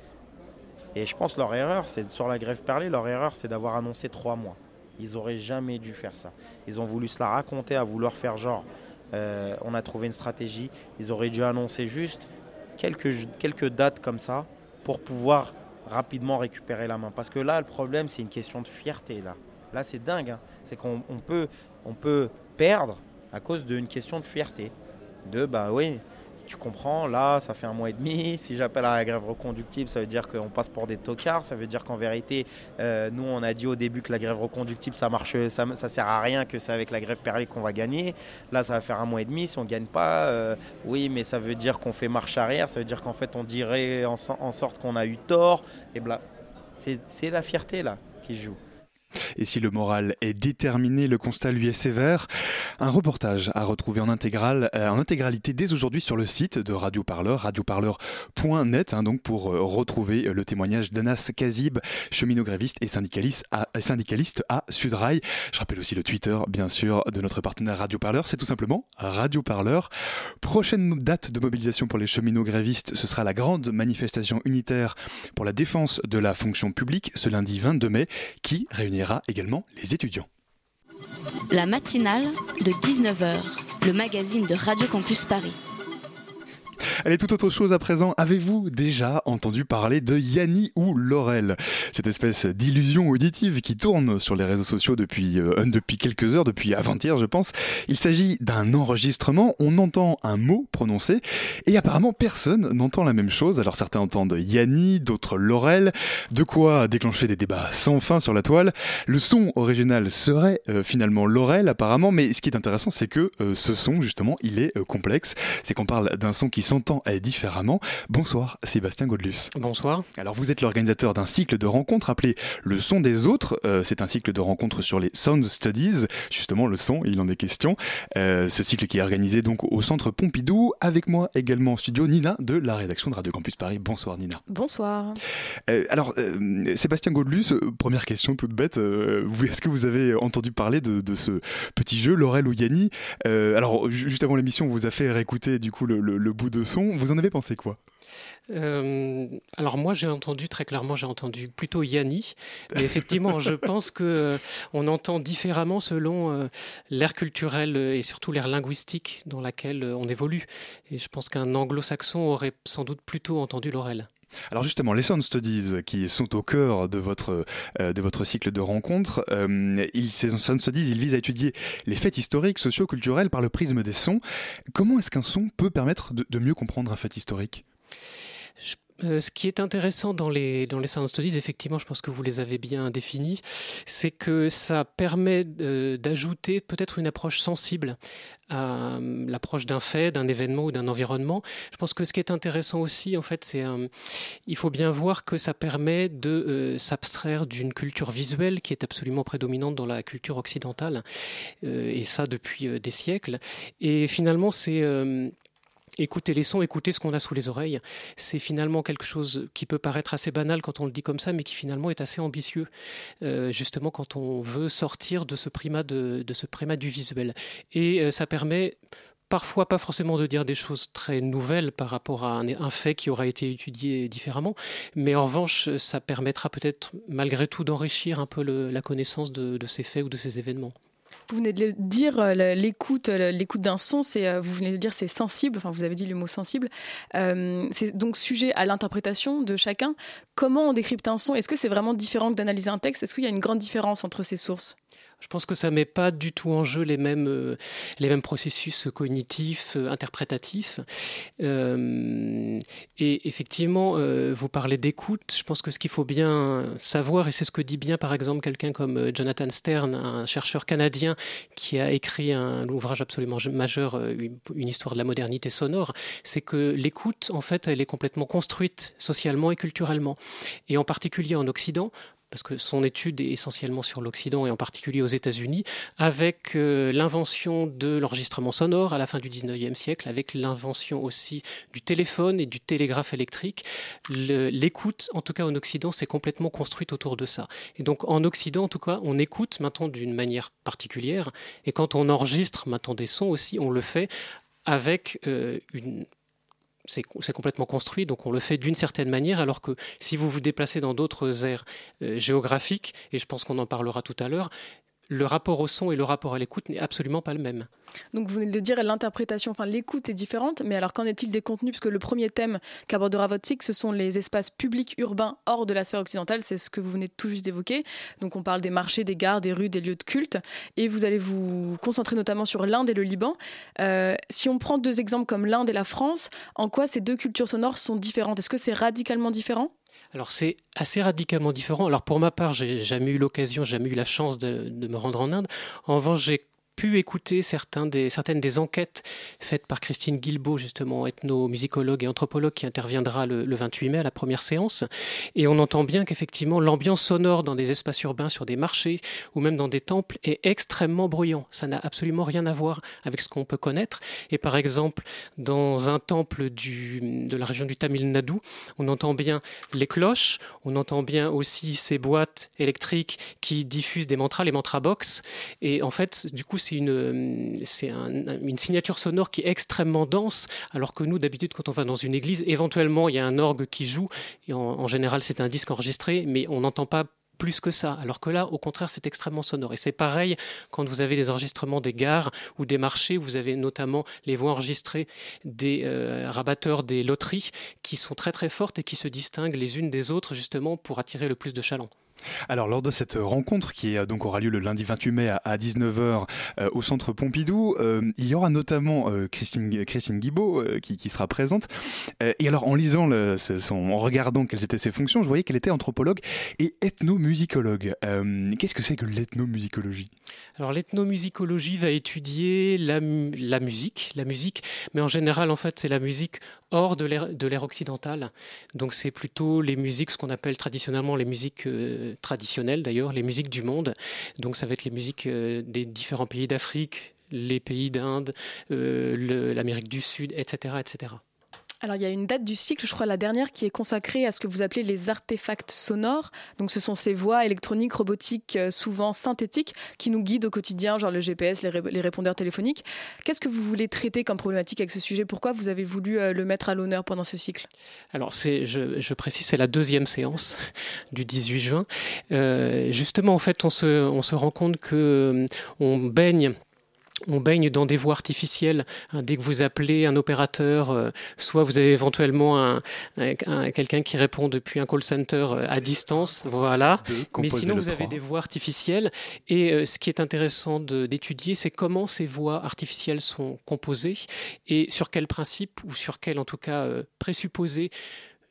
Et je pense leur erreur, c'est sur la grève perlée, leur erreur, c'est d'avoir annoncé trois mois. Ils auraient jamais dû faire ça. Ils ont voulu se la raconter, à vouloir faire genre, euh, on a trouvé une stratégie. Ils auraient dû annoncer juste quelques, quelques dates comme ça pour pouvoir rapidement récupérer la main. Parce que là, le problème, c'est une question de fierté. Là, c'est dingue. hein. C'est qu'on on peut, on peut perdre à cause d'une question de fierté. De, bah oui, tu comprends, là, ça fait un mois et demi. Si j'appelle à la grève reconductible, ça veut dire qu'on passe pour des tocards. Ça veut dire qu'en vérité, euh, nous, on a dit au début que la grève reconductible, ça marche, ça, sert à rien, que c'est avec la grève perlée qu'on va gagner. Là, ça va faire un mois et demi. Si on gagne pas, euh, oui, mais ça veut dire qu'on fait marche arrière. Ça veut dire qu'en fait, on dirait en, en sorte qu'on a eu tort. Et bla. C'est la fierté là qui joue. Et si le moral est déterminé, le constat lui est sévère. Un reportage à retrouver en euh, intégralité dès aujourd'hui sur le site de Radio Parleur, radioparleur.net, hein, donc pour euh, retrouver euh, le témoignage d'Anas Kazib, cheminot gréviste et syndicaliste à, syndicaliste à Sudrail. Je rappelle aussi le Twitter, bien sûr, de notre partenaire Radio Parleur, c'est tout simplement Radio Parleur. Prochaine date de mobilisation pour les cheminots grévistes, ce sera la grande manifestation unitaire pour la défense de la fonction publique ce lundi 22 mai, qui réunira également les étudiants. La matinale de 19h, le magazine de Radio Campus Paris. Allez, toute autre chose à présent. Avez-vous déjà entendu parler de Yanni ou Laurel? Cette espèce d'illusion auditive qui tourne sur les réseaux sociaux depuis, euh, depuis quelques heures, depuis avant-hier, je pense. Il s'agit d'un enregistrement. On entend un mot prononcé et apparemment personne n'entend la même chose. Alors certains entendent Yanni, d'autres Laurel. De quoi déclencher des débats sans fin sur la toile. Le son original serait euh, finalement Laurel, apparemment. Mais ce qui est intéressant, c'est que euh, ce son, justement, il est euh, complexe. C'est qu'on parle d'un son qui s'entend entend différemment. Bonsoir Sébastien Godlus. Bonsoir. Alors vous êtes l'organisateur d'un cycle de rencontres appelé Le son des autres. Euh, c'est un cycle de rencontres sur les Sound Studies. Justement le son, il en est question. Euh, ce cycle qui est organisé donc au centre Pompidou. Avec moi également en studio Nina de la rédaction de Radio Campus Paris. Bonsoir Nina. Bonsoir. Euh, alors euh, Sébastien euh, première question toute bête. euh, vous- Est-ce que vous avez entendu parler de, de ce petit jeu Laurel ou Yanni? Euh, Alors ju- juste avant l'émission, on vous a fait réécouter du coup le, le- le bout de son. Vous en avez pensé quoi? Euh, alors moi j'ai entendu très clairement j'ai entendu plutôt Yanni mais effectivement je (laughs) pense que euh, on entend différemment selon euh, l'ère culturelle euh, et surtout l'ère linguistique dans laquelle on évolue et je pense qu'un anglo-saxon aurait sans doute plutôt entendu Laurel. Alors justement, les Sound Studies qui sont au cœur de votre, euh, de votre cycle de rencontres, euh, ils, ces Sound Studies, ils visent à étudier les faits historiques, sociaux-culturels par le prisme des sons. Comment est-ce qu'un son peut permettre de mieux comprendre un fait historique? Euh, ce qui est intéressant dans les, dans les sound studies, effectivement, je pense que vous les avez bien définis, c'est que ça permet euh, d'ajouter peut-être une approche sensible à euh, l'approche d'un fait, d'un événement ou d'un environnement. Je pense que ce qui est intéressant aussi, en fait, c'est euh, il faut bien voir que ça permet de s'abstraire d'une culture visuelle qui est absolument prédominante dans la culture occidentale, et ça depuis des siècles. Et finalement, c'est Écouter les sons, écouter ce qu'on a sous les oreilles, c'est finalement quelque chose qui peut paraître assez banal quand on le dit comme ça, mais qui finalement est assez ambitieux, euh, justement quand on veut sortir de ce primat, du visuel. Et euh, ça permet parfois pas forcément de dire des choses très nouvelles par rapport à un, fait qui aura été étudié différemment, mais en revanche, ça permettra peut-être malgré tout d'enrichir un peu la connaissance de ces faits ou de ces événements. Vous venez de le dire, euh, l'écoute, euh, l'écoute d'un son, c'est, euh, vous venez de dire, c'est sensible. Enfin, vous avez dit le mot sensible. C'est donc sujet à l'interprétation de chacun. Comment on décrypte un son? Est-ce que c'est vraiment différent que d'analyser un texte? Est-ce qu'il y a une grande différence entre ces sources? Je pense que ça met pas du tout en jeu les mêmes, euh, les mêmes processus cognitifs, euh, interprétatifs. Euh, et effectivement, vous parlez d'écoute. Je pense que ce qu'il faut bien savoir, et c'est ce que dit bien par exemple quelqu'un comme Jonathan Stern, un chercheur canadien qui a écrit un ouvrage absolument majeur, une histoire de la modernité sonore, c'est que l'écoute, en fait, elle est complètement construite socialement et culturellement. Et en particulier en Occident, parce que son étude est essentiellement sur l'Occident et en particulier aux États-Unis, avec euh, l'invention de l'enregistrement sonore à la fin du 19e siècle, avec l'invention aussi du téléphone et du télégraphe électrique. Le- L'écoute, en tout cas en Occident, s'est complètement construite autour de ça. Et donc en Occident, en tout cas, on écoute maintenant d'une manière particulière, et quand on enregistre maintenant des sons aussi, on le fait avec euh, une c'est complètement construit, donc on le fait d'une certaine manière, alors que si vous vous déplacez dans d'autres aires euh, géographiques, et je pense qu'on en parlera tout à l'heure, le rapport au son et le rapport à l'écoute n'est absolument pas le même. Donc vous venez de dire, l'interprétation, enfin l'écoute est différente, mais alors qu'en est-il des contenus? Parce que le premier thème qu'abordera votre cycle, ce sont les espaces publics urbains hors de la sphère occidentale, c'est ce que vous venez tout juste d'évoquer. Donc on parle des marchés, des gares, des rues, des lieux de culte, et vous allez vous concentrer notamment sur l'Inde et le Liban. Euh, si on prend deux exemples comme l'Inde et la France, en quoi ces deux cultures sonores sont différentes? Est-ce que c'est radicalement différent? Alors c'est assez radicalement différent. Alors pour ma part, j'ai jamais eu l'occasion, jamais eu la chance de, de me rendre en Inde. En revanche, j'ai écouter certaines des enquêtes faites par Christine Guilbeault, justement ethnomusicologue et anthropologue qui interviendra le, le 28 mai à la première séance. Et on entend bien qu'effectivement l'ambiance sonore dans des espaces urbains, sur des marchés ou même dans des temples est extrêmement bruyant. Ça n'a absolument rien à voir avec ce qu'on peut connaître. Et par exemple, dans un temple de la région du Tamil Nadu, on entend bien les cloches, on entend bien aussi ces boîtes électriques qui diffusent des mantras, les mantras box. Et en fait, du coup, c'est c'est un- une signature sonore qui est extrêmement dense, alors que nous, d'habitude, quand on va dans une église, éventuellement, il y a un orgue qui joue, et en, en général, c'est un disque enregistré, mais on n'entend pas plus que ça. Alors que là, au contraire, c'est extrêmement sonore. Et c'est pareil quand vous avez les enregistrements des gares ou des marchés, vous avez notamment les voix enregistrées des euh, rabatteurs des loteries qui sont très très fortes et qui se distinguent les unes des autres justement pour attirer le plus de chalands. Alors, lors de cette rencontre qui euh, donc aura lieu le lundi 28 mai à, à 19h euh, au centre Pompidou, euh, il y aura notamment Christine, Christine Guibault qui, qui sera présente. Et alors, en lisant, son, en regardant quelles étaient ses fonctions, je voyais qu'elle était anthropologue et ethnomusicologue. Qu'est-ce que c'est que l'ethnomusicologie? Alors l'ethnomusicologie va étudier la musique, la musique, mais en général en fait c'est la musique hors de l'ère de l'ère occidentale. Donc c'est plutôt les musiques, ce qu'on appelle traditionnellement les musiques euh, traditionnelles d'ailleurs, les musiques du monde. Donc ça va être les musiques euh, des différents pays d'Afrique, les pays d'Inde, euh, l'Amérique du Sud, etc., etc. Alors, il y a une date du cycle, je crois la dernière, qui est consacrée à ce que vous appelez les artefacts sonores. Donc, ce sont ces voix électroniques, robotiques, euh, souvent synthétiques, qui nous guident au quotidien, genre le GPS, les, ré- les répondeurs téléphoniques. Qu'est-ce que vous voulez traiter comme problématique avec ce sujet? Pourquoi vous avez voulu euh, le mettre à l'honneur pendant ce cycle? Alors, je, précise, c'est la deuxième séance (laughs) du 18 juin. Euh, justement, en fait, on se, on se rend compte que on baigne. On baigne dans des voies artificielles. hein, dès que vous appelez un opérateur, euh, soit vous avez éventuellement un, un- un- quelqu'un qui répond depuis un call center euh, à distance, voilà. Mais sinon, vous avez des voies artificielles. Et euh, ce qui est intéressant d'étudier, c'est comment ces voies artificielles sont composées et sur quels principes ou sur quels, en tout cas, présupposés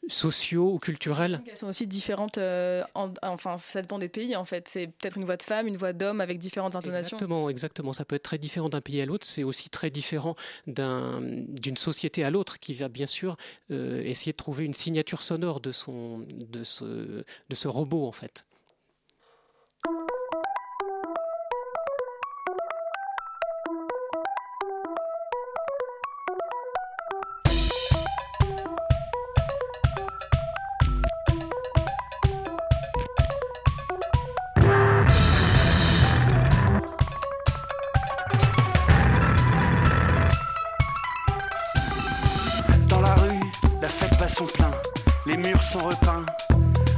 sociaux ou culturels. Elles sont aussi différentes, euh, en- enfin, ça dépend des pays en fait. C'est peut-être une voix de femme, une voix d'homme avec différentes intonations. Exactement, exactement. Ça peut être très différent d'un pays à l'autre. C'est aussi très différent d'un- d'une société à l'autre qui va bien sûr euh, essayer de trouver une signature sonore de, son, de, ce, de ce robot en fait.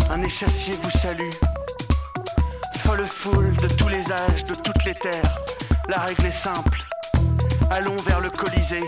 Un échassier vous salue. Folle foule de tous les âges, de toutes les terres. La règle est simple. Allons vers le Colisée.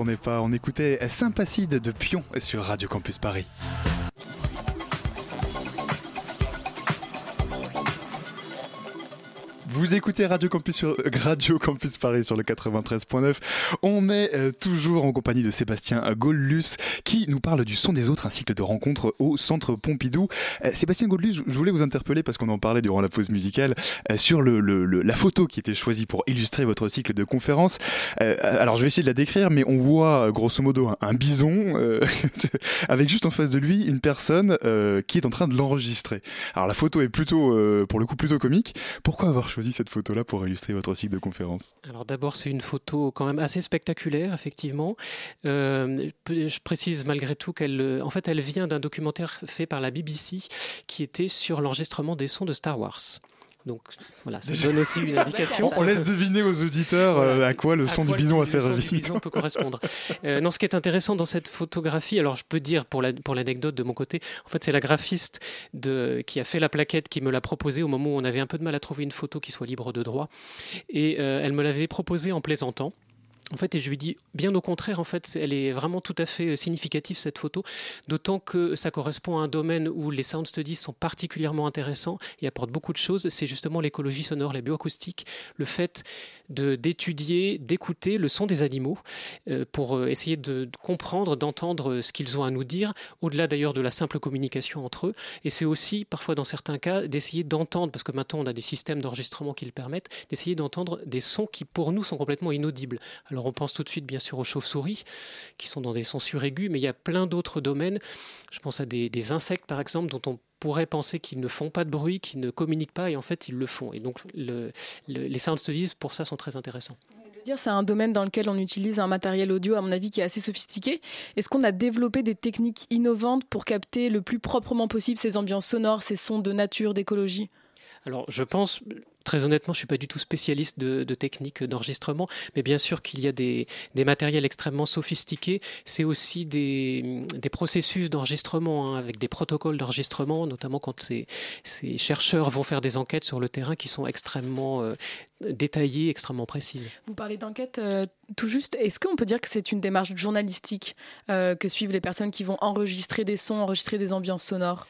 Ne vous retournez pas, on écoutait Sympacide de Pion sur Radio Campus Paris. Euh, Radio Campus Paris sur le 93.9. On est euh, toujours en compagnie de Sébastien Gollus qui nous parle du son des autres, un cycle de rencontres au Centre Pompidou. Euh, Sébastien Gollus, je voulais vous interpeller parce qu'on en parlait durant la pause musicale sur la photo qui était choisie pour illustrer votre cycle de conférences. Alors je vais essayer de la décrire, mais on voit grosso modo un, un bison (laughs) avec juste en face de lui une personne qui est en train de l'enregistrer. Alors la photo est plutôt, pour le coup, plutôt comique. Pourquoi avoir choisi cette pour illustrer votre cycle de conférence Alors d'abord, c'est une photo quand même assez spectaculaire, effectivement. Euh, je précise malgré tout qu'elle, euh, en fait, elle vient d'un documentaire fait par la BBC qui était sur l'enregistrement des sons de Star Wars. Donc voilà, ça donne aussi une indication. On, laisse deviner aux auditeurs euh, à quoi le son du bison a le servi. du bison peut (laughs) correspondre. Euh, non, ce qui est intéressant dans cette photographie, alors je peux dire pour la- pour l'anecdote de mon côté, en fait c'est la graphiste de, qui a fait la plaquette qui me l'a proposée au moment où on avait un peu de mal à trouver une photo qui soit libre de droit, et euh, elle me l'avait proposée en plaisantant. En fait, et je lui dis, bien au contraire, en fait, elle est vraiment tout à fait euh, significative, cette photo, d'autant que ça correspond à un domaine où les sound studies sont particulièrement intéressants et apportent beaucoup de choses. C'est justement l'écologie sonore, la bioacoustique, le fait d'étudier, d'écouter le son des animaux euh, pour euh, essayer de, de comprendre, d'entendre ce qu'ils ont à nous dire, au-delà d'ailleurs de la simple communication entre eux. Et c'est aussi, parfois dans certains cas, d'essayer d'entendre, parce que maintenant on a des systèmes d'enregistrement qui le permettent, d'essayer d'entendre des sons qui pour nous sont complètement inaudibles. Alors on pense tout de suite bien sûr aux chauves-souris, qui sont dans des sons suraigus, mais il y a plein d'autres domaines. Je pense à des, des insectes par exemple, dont on pourrait penser qu'ils ne font pas de bruit, qu'ils ne communiquent pas, et en fait ils le font. Et donc le- le- les sound studies pour ça sont très intéressants. c'est un domaine dans lequel on utilise un matériel audio, à mon avis, qui est assez sophistiqué. Est-ce qu'on a développé des techniques innovantes pour capter le plus proprement possible ces ambiances sonores, ces sons de nature, d'écologie? Alors, je pense, très honnêtement, je ne suis pas du tout spécialiste de, techniques d'enregistrement, mais bien sûr qu'il y a des, matériels extrêmement sophistiqués. C'est aussi des, processus d'enregistrement, hein, avec des protocoles d'enregistrement, notamment quand ces, ces chercheurs vont faire des enquêtes sur le terrain qui sont extrêmement euh, détaillées, extrêmement précises. Vous parlez d'enquête euh, tout juste. Est-ce qu'on peut dire que c'est une démarche journalistique euh, que suivent les personnes qui vont enregistrer des sons, enregistrer des ambiances sonores?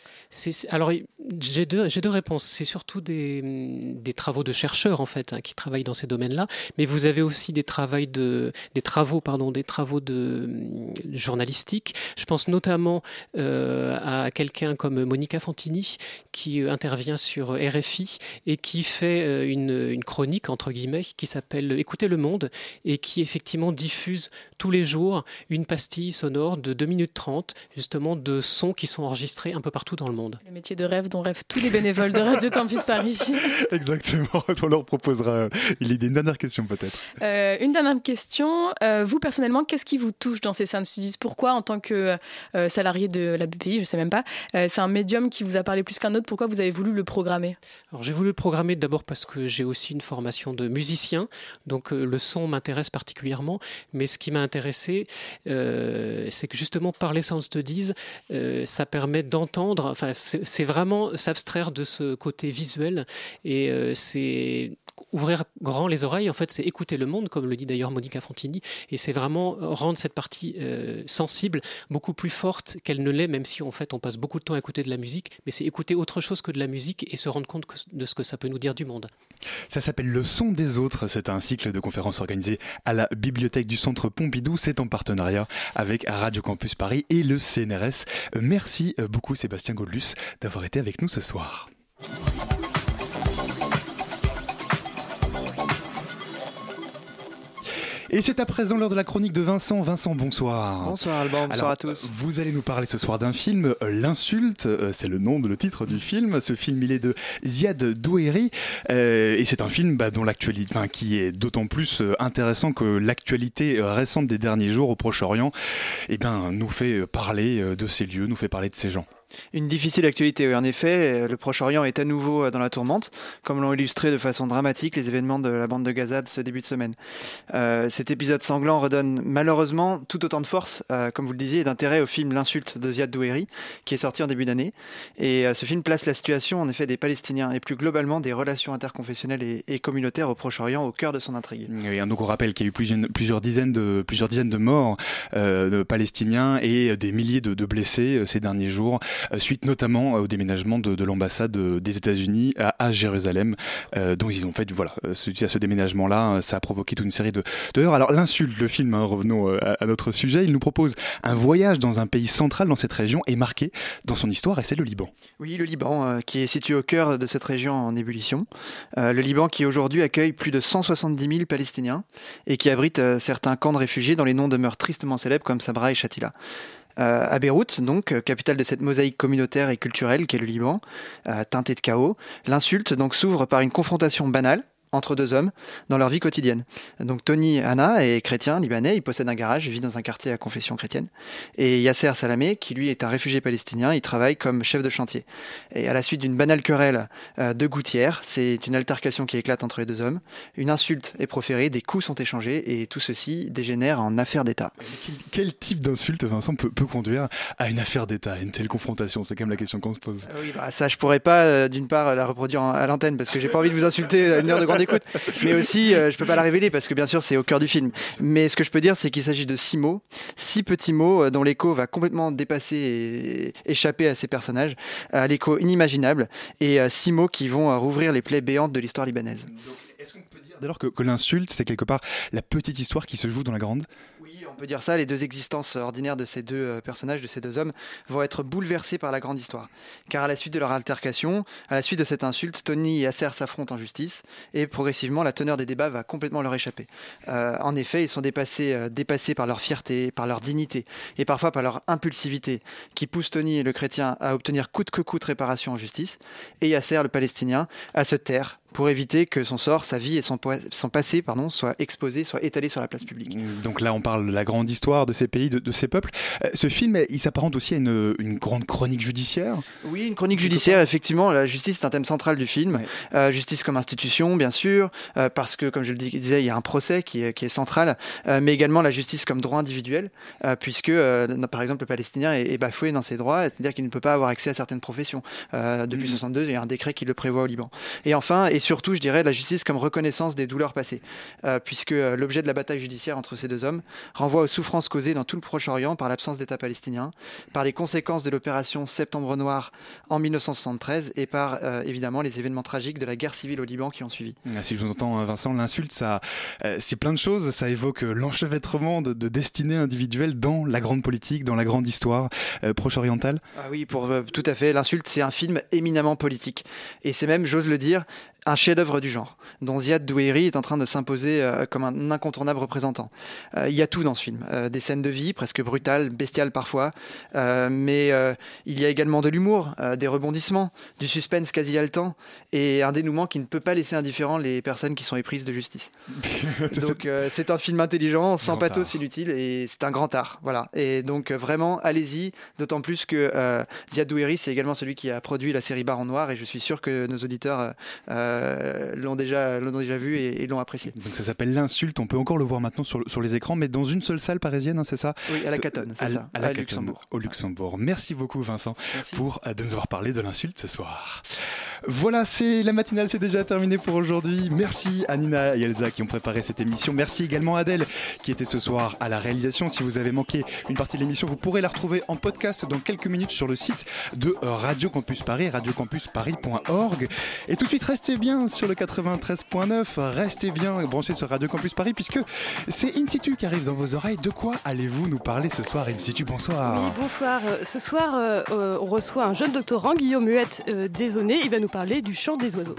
Alors, j'ai deux, j'ai deux réponses. C'est surtout des, des travaux de chercheurs, en fait, hein, qui travaillent dans ces domaines-là. Mais vous avez aussi des, de, des travaux, pardon, des travaux de, hum, journalistiques. Je pense notamment euh, à quelqu'un comme Monica Fantini, qui euh, intervient sur RFI et qui fait euh, une, une chronique, entre guillemets, qui s'appelle Écoutez le monde et qui effectivement diffuse tous les jours une pastille sonore de 2 minutes 30, justement, de sons qui sont enregistrés un peu partout dans le monde. Le métier de rêve dont rêvent tous les bénévoles de Radio Campus Paris. (laughs) Exactement, on leur proposera l'idée. Une dernière question peut-être. Euh, une dernière question. Euh, vous, personnellement, qu'est-ce qui vous touche dans ces sound studies Pourquoi, en tant que euh, salarié de la BPI, je ne sais même pas, euh, c'est un médium qui vous a parlé plus qu'un autre Pourquoi vous avez voulu le programmer? Alors j'ai voulu le programmer d'abord parce que j'ai aussi une formation de musicien, donc euh, le son m'intéresse particulièrement. Mais ce qui m'a intéressé, euh, c'est que justement par les studies, euh, ça permet d'entendre. Enfin, c'est vraiment s'abstraire de ce côté visuel et c'est ouvrir grand les oreilles. En fait, c'est écouter le monde, comme le dit d'ailleurs Monica Fantini, et c'est vraiment rendre cette partie euh, sensible beaucoup plus forte qu'elle ne l'est, même si en fait on passe beaucoup de temps à écouter de la musique. Mais c'est écouter autre chose que de la musique et se rendre compte de ce que ça peut nous dire du monde. Ça s'appelle Le son des autres. C'est un cycle de conférences organisé à la bibliothèque du Centre Pompidou. C'est en partenariat avec Radio Campus Paris et le CNRS. Euh, Merci beaucoup Sébastien Godlus d'avoir été avec nous ce soir. Et c'est à présent l'heure de la chronique de Vincent. Vincent, bonsoir. Bonsoir Alban, bonsoir Alors, à tous. Vous allez nous parler ce soir d'un film, euh, L'insulte, euh, c'est le nom de le titre du film. Ce film, il est de Ziad Doueri euh, et c'est un film bah, dont l'actualité, enfin, qui est d'autant plus euh, intéressant que l'actualité euh, récente des derniers jours au Proche-Orient, eh ben, nous fait euh, parler euh, de ces lieux, nous fait parler de ces gens. Une difficile actualité, oui. en effet, le Proche-Orient est à nouveau euh, dans la tourmente, comme l'ont illustré de façon dramatique les événements de la bande de Gaza de ce début de semaine. Euh, cet épisode sanglant redonne malheureusement tout autant de force, euh, comme vous le disiez, et d'intérêt au film L'insulte de Ziad Doueri, qui est sorti en début d'année. Et ce film place la situation en effet des Palestiniens et plus globalement des relations interconfessionnelles et, communautaires au Proche-Orient au cœur de son intrigue. Oui, donc on rappelle qu'il y a eu plusieurs, dizaines de plusieurs dizaines de morts de Palestiniens et des milliers de, blessés ces derniers jours, suite notamment euh, au déménagement de, de l'ambassade euh, des États-Unis à, Jérusalem. Euh, donc ils ont fait voilà, euh, à ce déménagement-là, euh, ça a provoqué toute une série de d'ailleurs. Alors l'insulte, le film, hein, revenons euh, à, à notre sujet, il nous propose un voyage dans un pays central dans cette région et marqué dans son histoire, et c'est le Liban. Oui, le Liban, euh, qui est situé au cœur de cette région en ébullition. Euh, le Liban qui aujourd'hui accueille plus de 170 000 Palestiniens et qui abrite euh, certains camps de réfugiés dont les noms demeurent tristement célèbres comme Sabra et Shatila. Euh, à Beyrouth, donc, euh, capitale de cette mosaïque communautaire et culturelle qu'est le Liban, euh, teintée de chaos, l'insulte donc s'ouvre par une confrontation banale entre deux hommes dans leur vie quotidienne. Donc Tony Hanna est chrétien libanais, il possède un garage, il vit dans un quartier à confession chrétienne. Et Yasser Salamé, qui lui est un réfugié palestinien, il travaille comme chef de chantier. Et à la suite d'une banale querelle euh, de gouttière, c'est une altercation qui éclate entre les deux hommes. Une insulte est proférée, des coups sont échangés et tout ceci dégénère en affaire d'État. Quel, type d'insulte, Vincent, peut, peut conduire à une affaire d'État, à une telle confrontation? C'est quand même la question qu'on se pose. Oui, bah, ça, je pourrais pas, euh, d'une part, la reproduire à l'antenne parce que j'ai pas envie de vous insulter à une heure de grande mais aussi, euh, je peux pas la révéler parce que bien sûr, c'est au cœur du film. Mais ce que je peux dire, c'est qu'il s'agit de six mots, six petits mots euh, dont l'écho va complètement dépasser et échapper à ces personnages, à l'écho inimaginable, et six mots qui vont euh, rouvrir les plaies béantes de l'histoire libanaise. Dès lors que, l'insulte, c'est quelque part la petite histoire qui se joue dans la grande peut dire ça, les deux existences ordinaires de ces deux euh, personnages, de ces deux hommes, vont être bouleversées par la grande histoire. Car à la suite de leur altercation, à la suite de cette insulte, Tony et Yasser s'affrontent en justice, et progressivement, la teneur des débats va complètement leur échapper. Euh, en effet, ils sont dépassés, euh, dépassés par leur fierté, par leur dignité, et parfois par leur impulsivité, qui pousse Tony et le chrétien à obtenir coûte que coûte réparation en justice, et Yasser, le palestinien, à se taire pour éviter que son sort, sa vie et son, passé pardon, soient exposés, soient étalés sur la place publique. Donc là, on parle de la grande histoire de ces pays, de, de ces peuples. Euh, ce film, il s'apparente aussi à une, une grande chronique judiciaire? Oui, une chronique judiciaire, effectivement. La justice est un thème central du film. Euh, justice comme institution, bien sûr, euh, parce que, comme je le dis- disais, il y a un procès qui est, qui est central, mais également la justice comme droit individuel, puisque, par exemple, le Palestinien est, est bafoué dans ses droits, c'est-à-dire qu'il ne peut pas avoir accès à certaines professions. Depuis 62, il y a un décret qui le prévoit au Liban. Et enfin, et surtout, je dirais, la justice comme reconnaissance des douleurs passées, euh, puisque euh, l'objet de la bataille judiciaire entre ces deux hommes renvoie aux souffrances causées dans tout le Proche-Orient par l'absence d'État palestinien, par les conséquences de l'opération Septembre Noir en 1973 et par euh, évidemment les événements tragiques de la guerre civile au Liban qui ont suivi. Ah, Si je vous entends, hein, Vincent, l'insulte, ça, c'est plein de choses. Ça évoque l'enchevêtrement de, de destinées individuelles dans la grande politique, dans la grande histoire proche-orientale. Ah oui, pour tout à fait. L'insulte, c'est un film éminemment politique. Et c'est même, j'ose le dire, un chef-d'œuvre du genre, dont Ziad Douéry est en train de s'imposer euh, comme un incontournable représentant. Euh, Il y a tout dans ce film. Euh, des scènes de vie, presque brutales, bestiales parfois, mais il y a également de l'humour, des rebondissements, du suspense quasi haletant, et un dénouement qui ne peut pas laisser indifférent les personnes qui sont éprises de justice. (laughs) donc c'est un film intelligent, sans Grand pathos inutile, et c'est un grand art. Voilà. Et donc vraiment, allez-y, d'autant plus que Ziad Douéry, c'est également celui qui a produit la série Baron Noir, et je suis sûr que nos auditeurs euh, l'ont déjà, l'ont déjà vu et, et l'ont apprécié. Donc ça s'appelle l'insulte. On peut encore le voir maintenant sur, sur les écrans, mais dans une seule salle parisienne, hein, c'est ça Oui, à la Catonne, c'est À- ça, à la à Catonne, Luxembourg. Au Luxembourg. Merci beaucoup, Vincent, Merci. pour euh, de nous avoir parlé de l'insulte ce soir. Voilà, c'est la matinale, c'est déjà terminé pour aujourd'hui. Merci à Nina et Elsa qui ont préparé cette émission. Merci également à Adèle qui était ce soir à la réalisation. Si vous avez manqué une partie de l'émission, vous pourrez la retrouver en podcast dans quelques minutes sur le site de euh, Radio Campus Paris, radiocampusparis.org. Et tout de suite, restez bien sur le 93.9, restez bien branchés sur Radio Campus Paris puisque c'est In situ qui arrive dans vos oreilles. De quoi allez-vous nous parler ce soir, In situ? Bonsoir. Oui, bonsoir. Euh, Ce soir, euh, euh, on reçoit un jeune doctorant, Guillaume Huette euh, Desaunay. Il va nous parler du chant des oiseaux.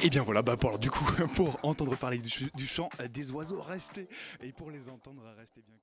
Et bien voilà, bah pour, du coup, (laughs) pour entendre parler du, du chant des oiseaux, restez. Et pour les entendre, restez bien.